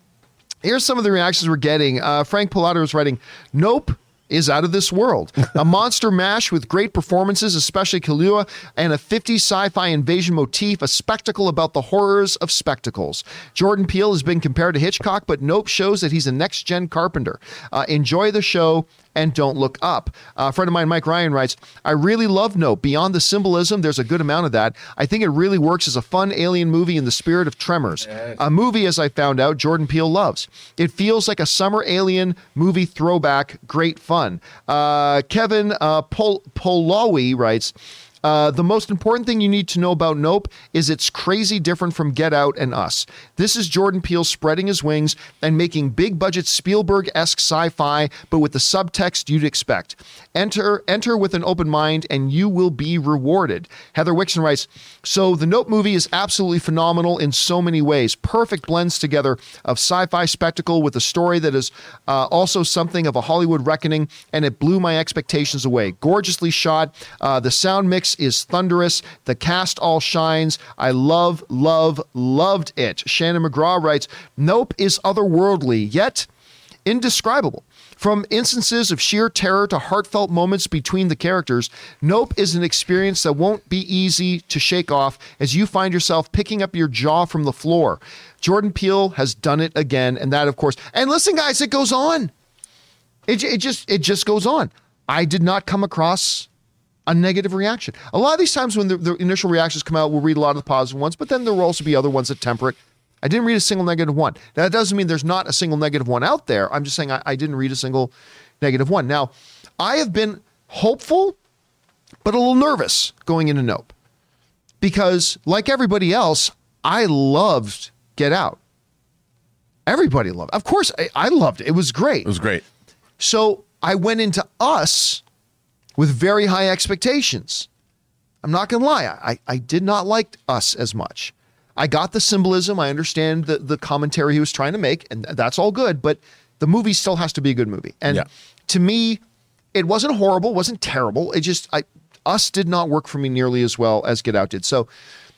S1: here's some of the reactions we're getting. Uh, Frank Pilato is writing, "Nope." Is out of this world. A (laughs) monster mash with great performances, especially Kaluuya, and a 50 sci fi invasion motif, a spectacle about the horrors of spectacles. Jordan Peele has been compared to Hitchcock, but Nope shows that he's a next gen Carpenter. Uh, enjoy the show and don't look up. Uh, a friend of mine, Mike Ryan, writes, I really love Nope. Beyond the symbolism, there's a good amount of that. I think it really works as a fun alien movie in the spirit of Tremors. A movie, as I found out, Jordan Peele loves. It feels like a summer alien movie throwback, great fun. Uh, Kevin uh, Pol- Polowy writes, uh, the most important thing you need to know about Nope is it's crazy different from Get Out and Us. This is Jordan Peele spreading his wings and making big budget Spielberg esque sci fi, but with the subtext you'd expect. Enter, enter with an open mind and you will be rewarded. Heather Wixson writes So the Nope movie is absolutely phenomenal in so many ways. Perfect blends together of sci fi spectacle with a story that is uh, also something of a Hollywood reckoning, and it blew my expectations away. Gorgeously shot. Uh, the sound mix is thunderous. The cast all shines. I love, love, loved it. Shannon McGrew writes Nope is otherworldly, yet indescribable. From instances of sheer terror to heartfelt moments between the characters, Nope is an experience that won't be easy to shake off as you find yourself picking up your jaw from the floor. Jordan Peele has done it again, and that, of course. And listen, guys, it goes on. It, it just it just goes on. I did not come across a negative reaction. A lot of these times when the, the initial reactions come out, we'll read a lot of the positive ones, but then there will also be other ones that temper it. I didn't read a single negative one. Now, that doesn't mean there's not a single negative one out there. I'm just saying I, I didn't read a single negative one. Now, I have been hopeful, but a little nervous going into Nope because, like everybody else, I loved Get Out. Everybody loved. It. Of course, I, I loved it. It was great.
S2: It was great.
S1: So I went into Us with very high expectations. I'm not going to lie. I, I did not like Us as much. I got the symbolism. I understand the, the commentary he was trying to make, and that's all good, but the movie still has to be a good movie. And
S2: Yeah.
S1: to me, it wasn't horrible, wasn't terrible. It just, I, Us did not work for me nearly as well as Get Out did. So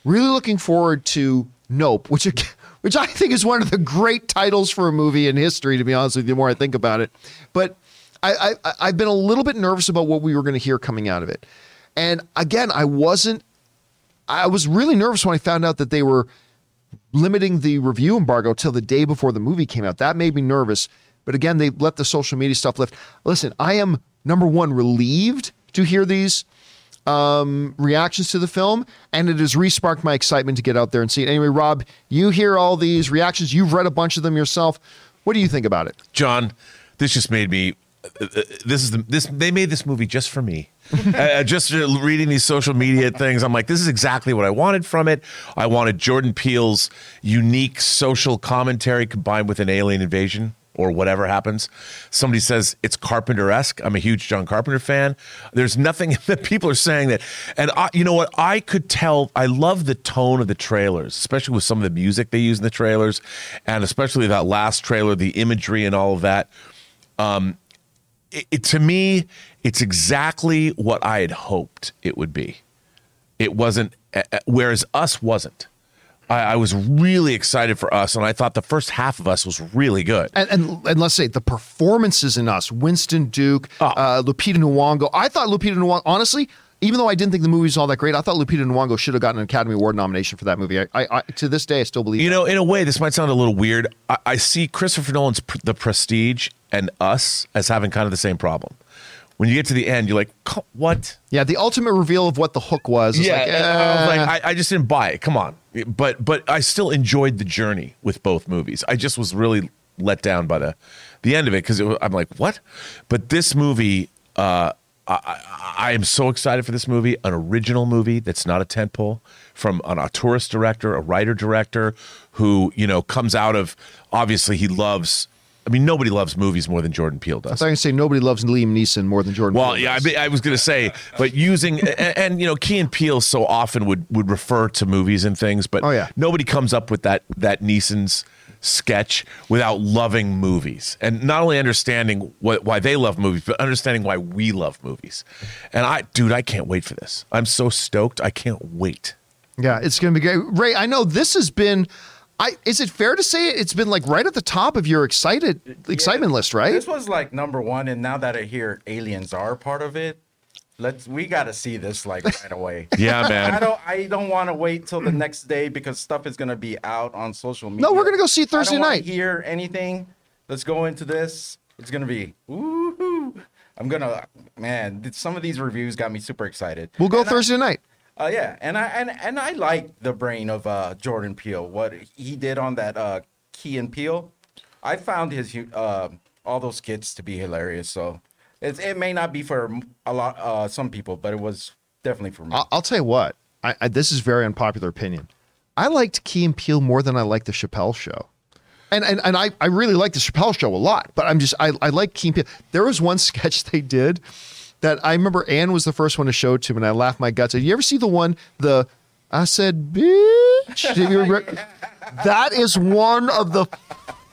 S1: really looking forward to Nope, which (laughs) which I think is one of the great titles for a movie in history. To be honest with you, the more I think about it, but I, I I've been a little bit nervous about what we were going to hear coming out of it, and again, I wasn't. I was really nervous when I found out that they were limiting the review embargo till the day before the movie came out. That made me nervous. But again, they let the social media stuff lift. Listen, I am number one relieved to hear these um, reactions to the film, and it has resparked my excitement to get out there and see it. Anyway, Rob, you hear all these reactions. You've read a bunch of them yourself. What do you think about it?
S2: John, this just made me. This is the this. They made this movie just for me. (laughs) uh, just uh, reading these social media things, I'm like, this is exactly what I wanted from it. I wanted Jordan Peele's unique social commentary combined with an alien invasion or whatever happens. Somebody says it's Carpenter esque. I'm a huge John Carpenter fan. There's nothing (laughs) that people are saying that, and I, you know what? I could tell. I love the tone of the trailers, especially with some of the music they use in the trailers, and especially that last trailer, the imagery and all of that it, it- to me, it's exactly what I had hoped it would be. It wasn't, whereas Us wasn't. I, I was really excited for Us, and I thought the first half of Us was really good.
S1: And, and, and let's say the performances in us, Winston Duke, uh, Lupita Nyong'o. I thought Lupita Nyong'o, honestly, even though I didn't think the movie was all that great, I thought Lupita Nyong'o should have gotten an Academy Award nomination for that movie. I, I, I to this day, I still believe.
S2: You
S1: that.
S2: know, in a way, this might sound a little weird. I, I see Christopher Nolan's pr- The Prestige and Us as having kind of the same problem. When you get to the end, you're like, what?
S1: Yeah, the ultimate reveal of what the hook was. is like,
S2: and I, was
S1: eh.
S2: like, I, I just didn't buy it. Come on, but but I still enjoyed the journey with both movies. I just was really let down by the the end of it because I'm like, what? But this movie, uh, I, I, am so excited for this movie, an original movie that's not a tentpole from an auteurist director, a writer director who you know comes out of obviously he loves. I mean, nobody loves movies more than Jordan Peele does.
S1: I thought you gonna say nobody loves Liam Neeson more than Jordan.
S2: Well,
S1: Peele
S2: yeah, I, mean, I was going to say, but using and, and you know, Key and Peele so often would would refer to movies and things, but
S1: Oh, yeah.
S2: nobody comes up with that that Neeson's sketch without loving movies and not only understanding what why they love movies, but understanding why we love movies. And I, dude, I can't wait for this. I'm so stoked. I can't wait.
S1: Yeah, it's going to be great. Ray, I know this has been. I is it fair to say it's been like right at the top of your excited excitement list, right?
S3: This was like number one, and now that I hear aliens are part of it, let's we got to see this like right away. (laughs)
S2: Yeah, man.
S3: I don't. I don't want to wait till the next day because stuff is gonna be out on social media.
S1: No, we're gonna go see it
S3: I don't
S1: Thursday night.
S3: Hear anything? Let's go into this. It's gonna be woohoo! I'm gonna man. Some of these reviews got me super excited.
S1: We'll go
S3: And I-
S1: Thursday night.
S3: uh, yeah, and I and and I like the brain of uh, Jordan Peele. What he did on that uh, Key and Peele, I found his uh, all those skits to be hilarious. So it's, it may not be for a lot uh, some people, but it was definitely for me.
S1: I'll, I'll tell you what. I, I, this is very unpopular opinion. I liked Key and Peele more than I liked the Chappelle Show. And, and, and I, I really like the Chappelle Show a lot, but I'm just I, I like Key and Peele. There was one (laughs) sketch they did that I remember Ann was the first one to show it to me, and I laughed my guts. out. You ever see the one the I said bitch? (laughs) Did you remember? (laughs) That is one of the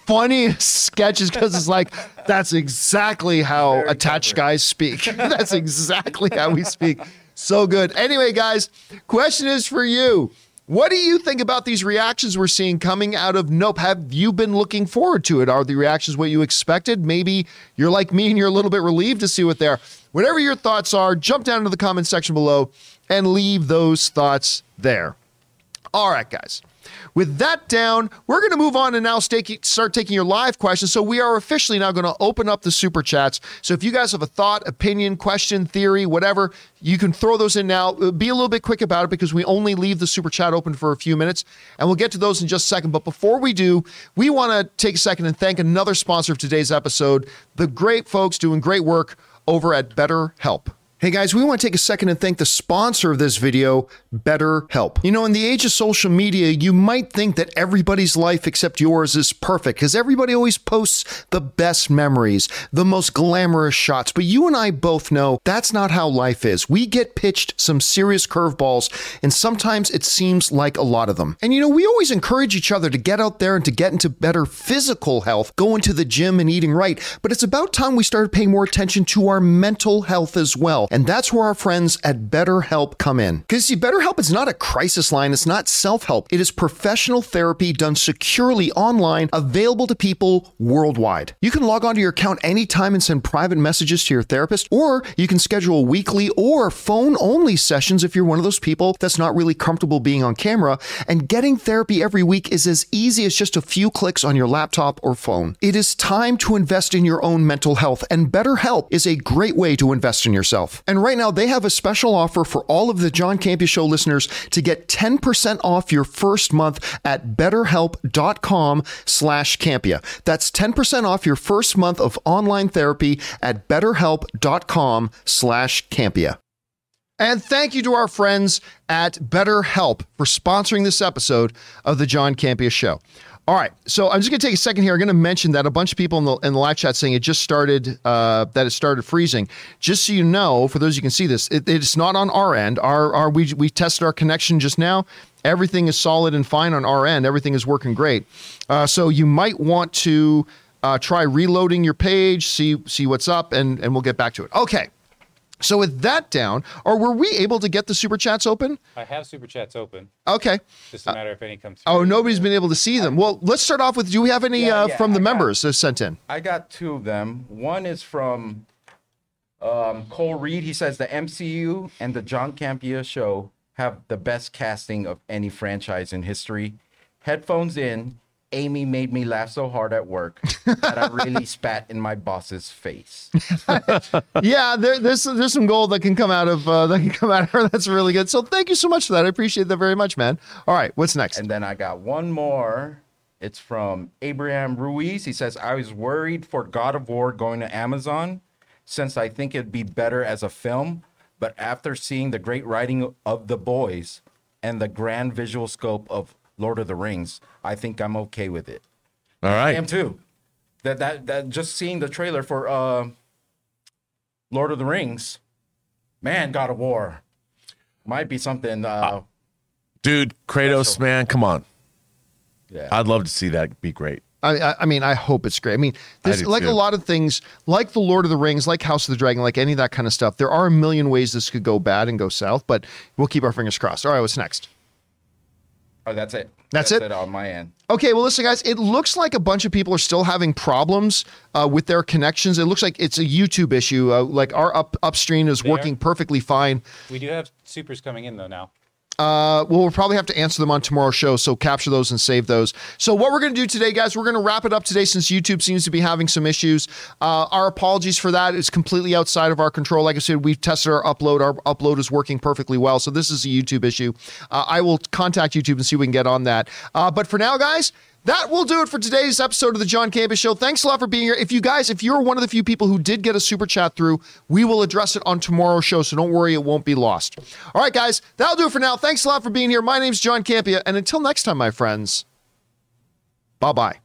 S1: funniest sketches because it's like that's exactly how attached guys speak. (laughs) that's exactly how we speak. So good. Anyway, guys, question is for you. What do you think about these reactions we're seeing coming out of Nope? Have you been looking forward to it? Are the reactions what you expected? Maybe you're like me and you're a little bit relieved to see what they're. Whatever your thoughts are, jump down into the comment section below and leave those thoughts there. All right, guys. With that down, we're going to move on and now start taking your live questions. So we are officially now going to open up the super chats. So if you guys have a thought, opinion, question, theory, whatever, you can throw those in now. Uh, Be a little bit quick about it because we only leave the super chat open for a few minutes, and we'll get to those in just a second. But before we do, we want to take a second and thank another sponsor of today's episode, the great folks doing great work over at BetterHelp. Hey guys, we want to take a second and thank the sponsor of this video, BetterHelp. You know, in the age of social media, you might think that everybody's life except yours is perfect because everybody always posts the best memories, the most glamorous shots. But you and I both know that's not how life is. We get pitched some serious curveballs, and sometimes it seems like a lot of them. And you know, we always encourage each other to get out there and to get into better physical health, going to the gym and eating right. But it's about time we started paying more attention to our mental health as well. And that's where our friends at BetterHelp come in. Because see, BetterHelp is not a crisis line, it's not self help. It is professional therapy done securely online, available to people worldwide. You can log onto your account anytime and send private messages to your therapist, or you can schedule weekly or phone only sessions if you're one of those people that's not really comfortable being on camera. And getting therapy every week is as easy as just a few clicks on your laptop or phone. It is time to invest in your own mental health, and BetterHelp is a great way to invest in yourself. And right now, they have a special offer for all of the John Campea Show listeners to get 10% off your first month at betterhelp.com slash Campea. That's 10% off your first month of online therapy at betterhelp.com slash Campea. And thank you to our friends at BetterHelp for sponsoring this episode of the John Campea Show. All right, so I'm just going to take a second here. I'm going to mention that a bunch of people in the, in the live chat saying it just started, uh, that it started freezing. Just so you know, for those you can see this, it, it's not on our end. Our, our we, we tested our connection just now. Everything is solid and fine on our end. Everything is working great. Uh, so you might want to uh, try reloading your page, see see what's up, and and we'll get back to it. Okay. So with that down, or were we able to get the super chats open?
S4: I have super chats open.
S1: Okay.
S4: Just a matter if any comes through.
S1: Oh, nobody's been able to see them. Well, let's start off with. Do we have any
S3: Yeah,
S1: uh,
S3: yeah,
S1: from the
S3: I got-
S1: members that sent in?
S3: I got two of them. One is from um, Cole Reed. He says the MCU and the John Campea show have the best casting of any franchise in history. Headphones in. Amy made me laugh so hard at work (laughs) that I really spat in my boss's face. (laughs)
S1: yeah, there, there's there's some gold that can come out of uh, that can come out of her. That's really good. So thank you so much for that. I appreciate that very much, man. All right, what's next?
S3: And then I got one more. It's from Abraham Ruiz. He says, I was worried for God of War going to Amazon since I think it'd be better as a film. But after seeing the great writing of The Boys and the grand visual scope of Lord of the Rings, I think I'm okay with it.
S2: All right.
S3: I
S2: right.
S3: am too. That that that just seeing the trailer for uh Lord of the Rings, man, God of War might be something uh
S2: Dude, Kratos,
S3: Special.
S2: man, come on.
S3: yeah.
S2: I'd love to see that be great.
S1: I, I- I mean, I hope it's great. I mean, this,
S2: do
S1: like a lot of things, like the Lord of the Rings, like House of the Dragon, like any of that kind of stuff. There are a million ways this could go bad and go south, but we'll keep our fingers crossed. All right, what's next?
S3: Oh, that's it.
S1: That's it?
S3: it on my end.
S1: Okay, well, listen, guys. It looks like a bunch of people are still having problems uh, with their connections. It looks like it's a YouTube issue. Uh, like our up upstream is
S4: They are?
S1: working perfectly fine.
S4: We do have supers coming in though now.
S1: Uh, well, probably have to answer them on tomorrow's show, so capture those and save those. So, what we're going to do today, guys, we're going to wrap it up today since YouTube seems to be having some issues. Uh, our apologies for that. It's completely outside of our control. Like I said, we've tested our upload. Our upload is working perfectly well. So, this is a YouTube issue. Uh, I will contact YouTube and see if we can get on that. Uh, but for now, guys, that will do it for today's episode of the John Campea Show. Thanks a lot for being here. If you guys, if you're one of the few people who did get a super chat through, we will address it on tomorrow's show. So don't worry, it won't be lost. All right, guys, that'll do it for now. Thanks a lot for being here. My name's John Campea. And until next time, my friends, bye bye.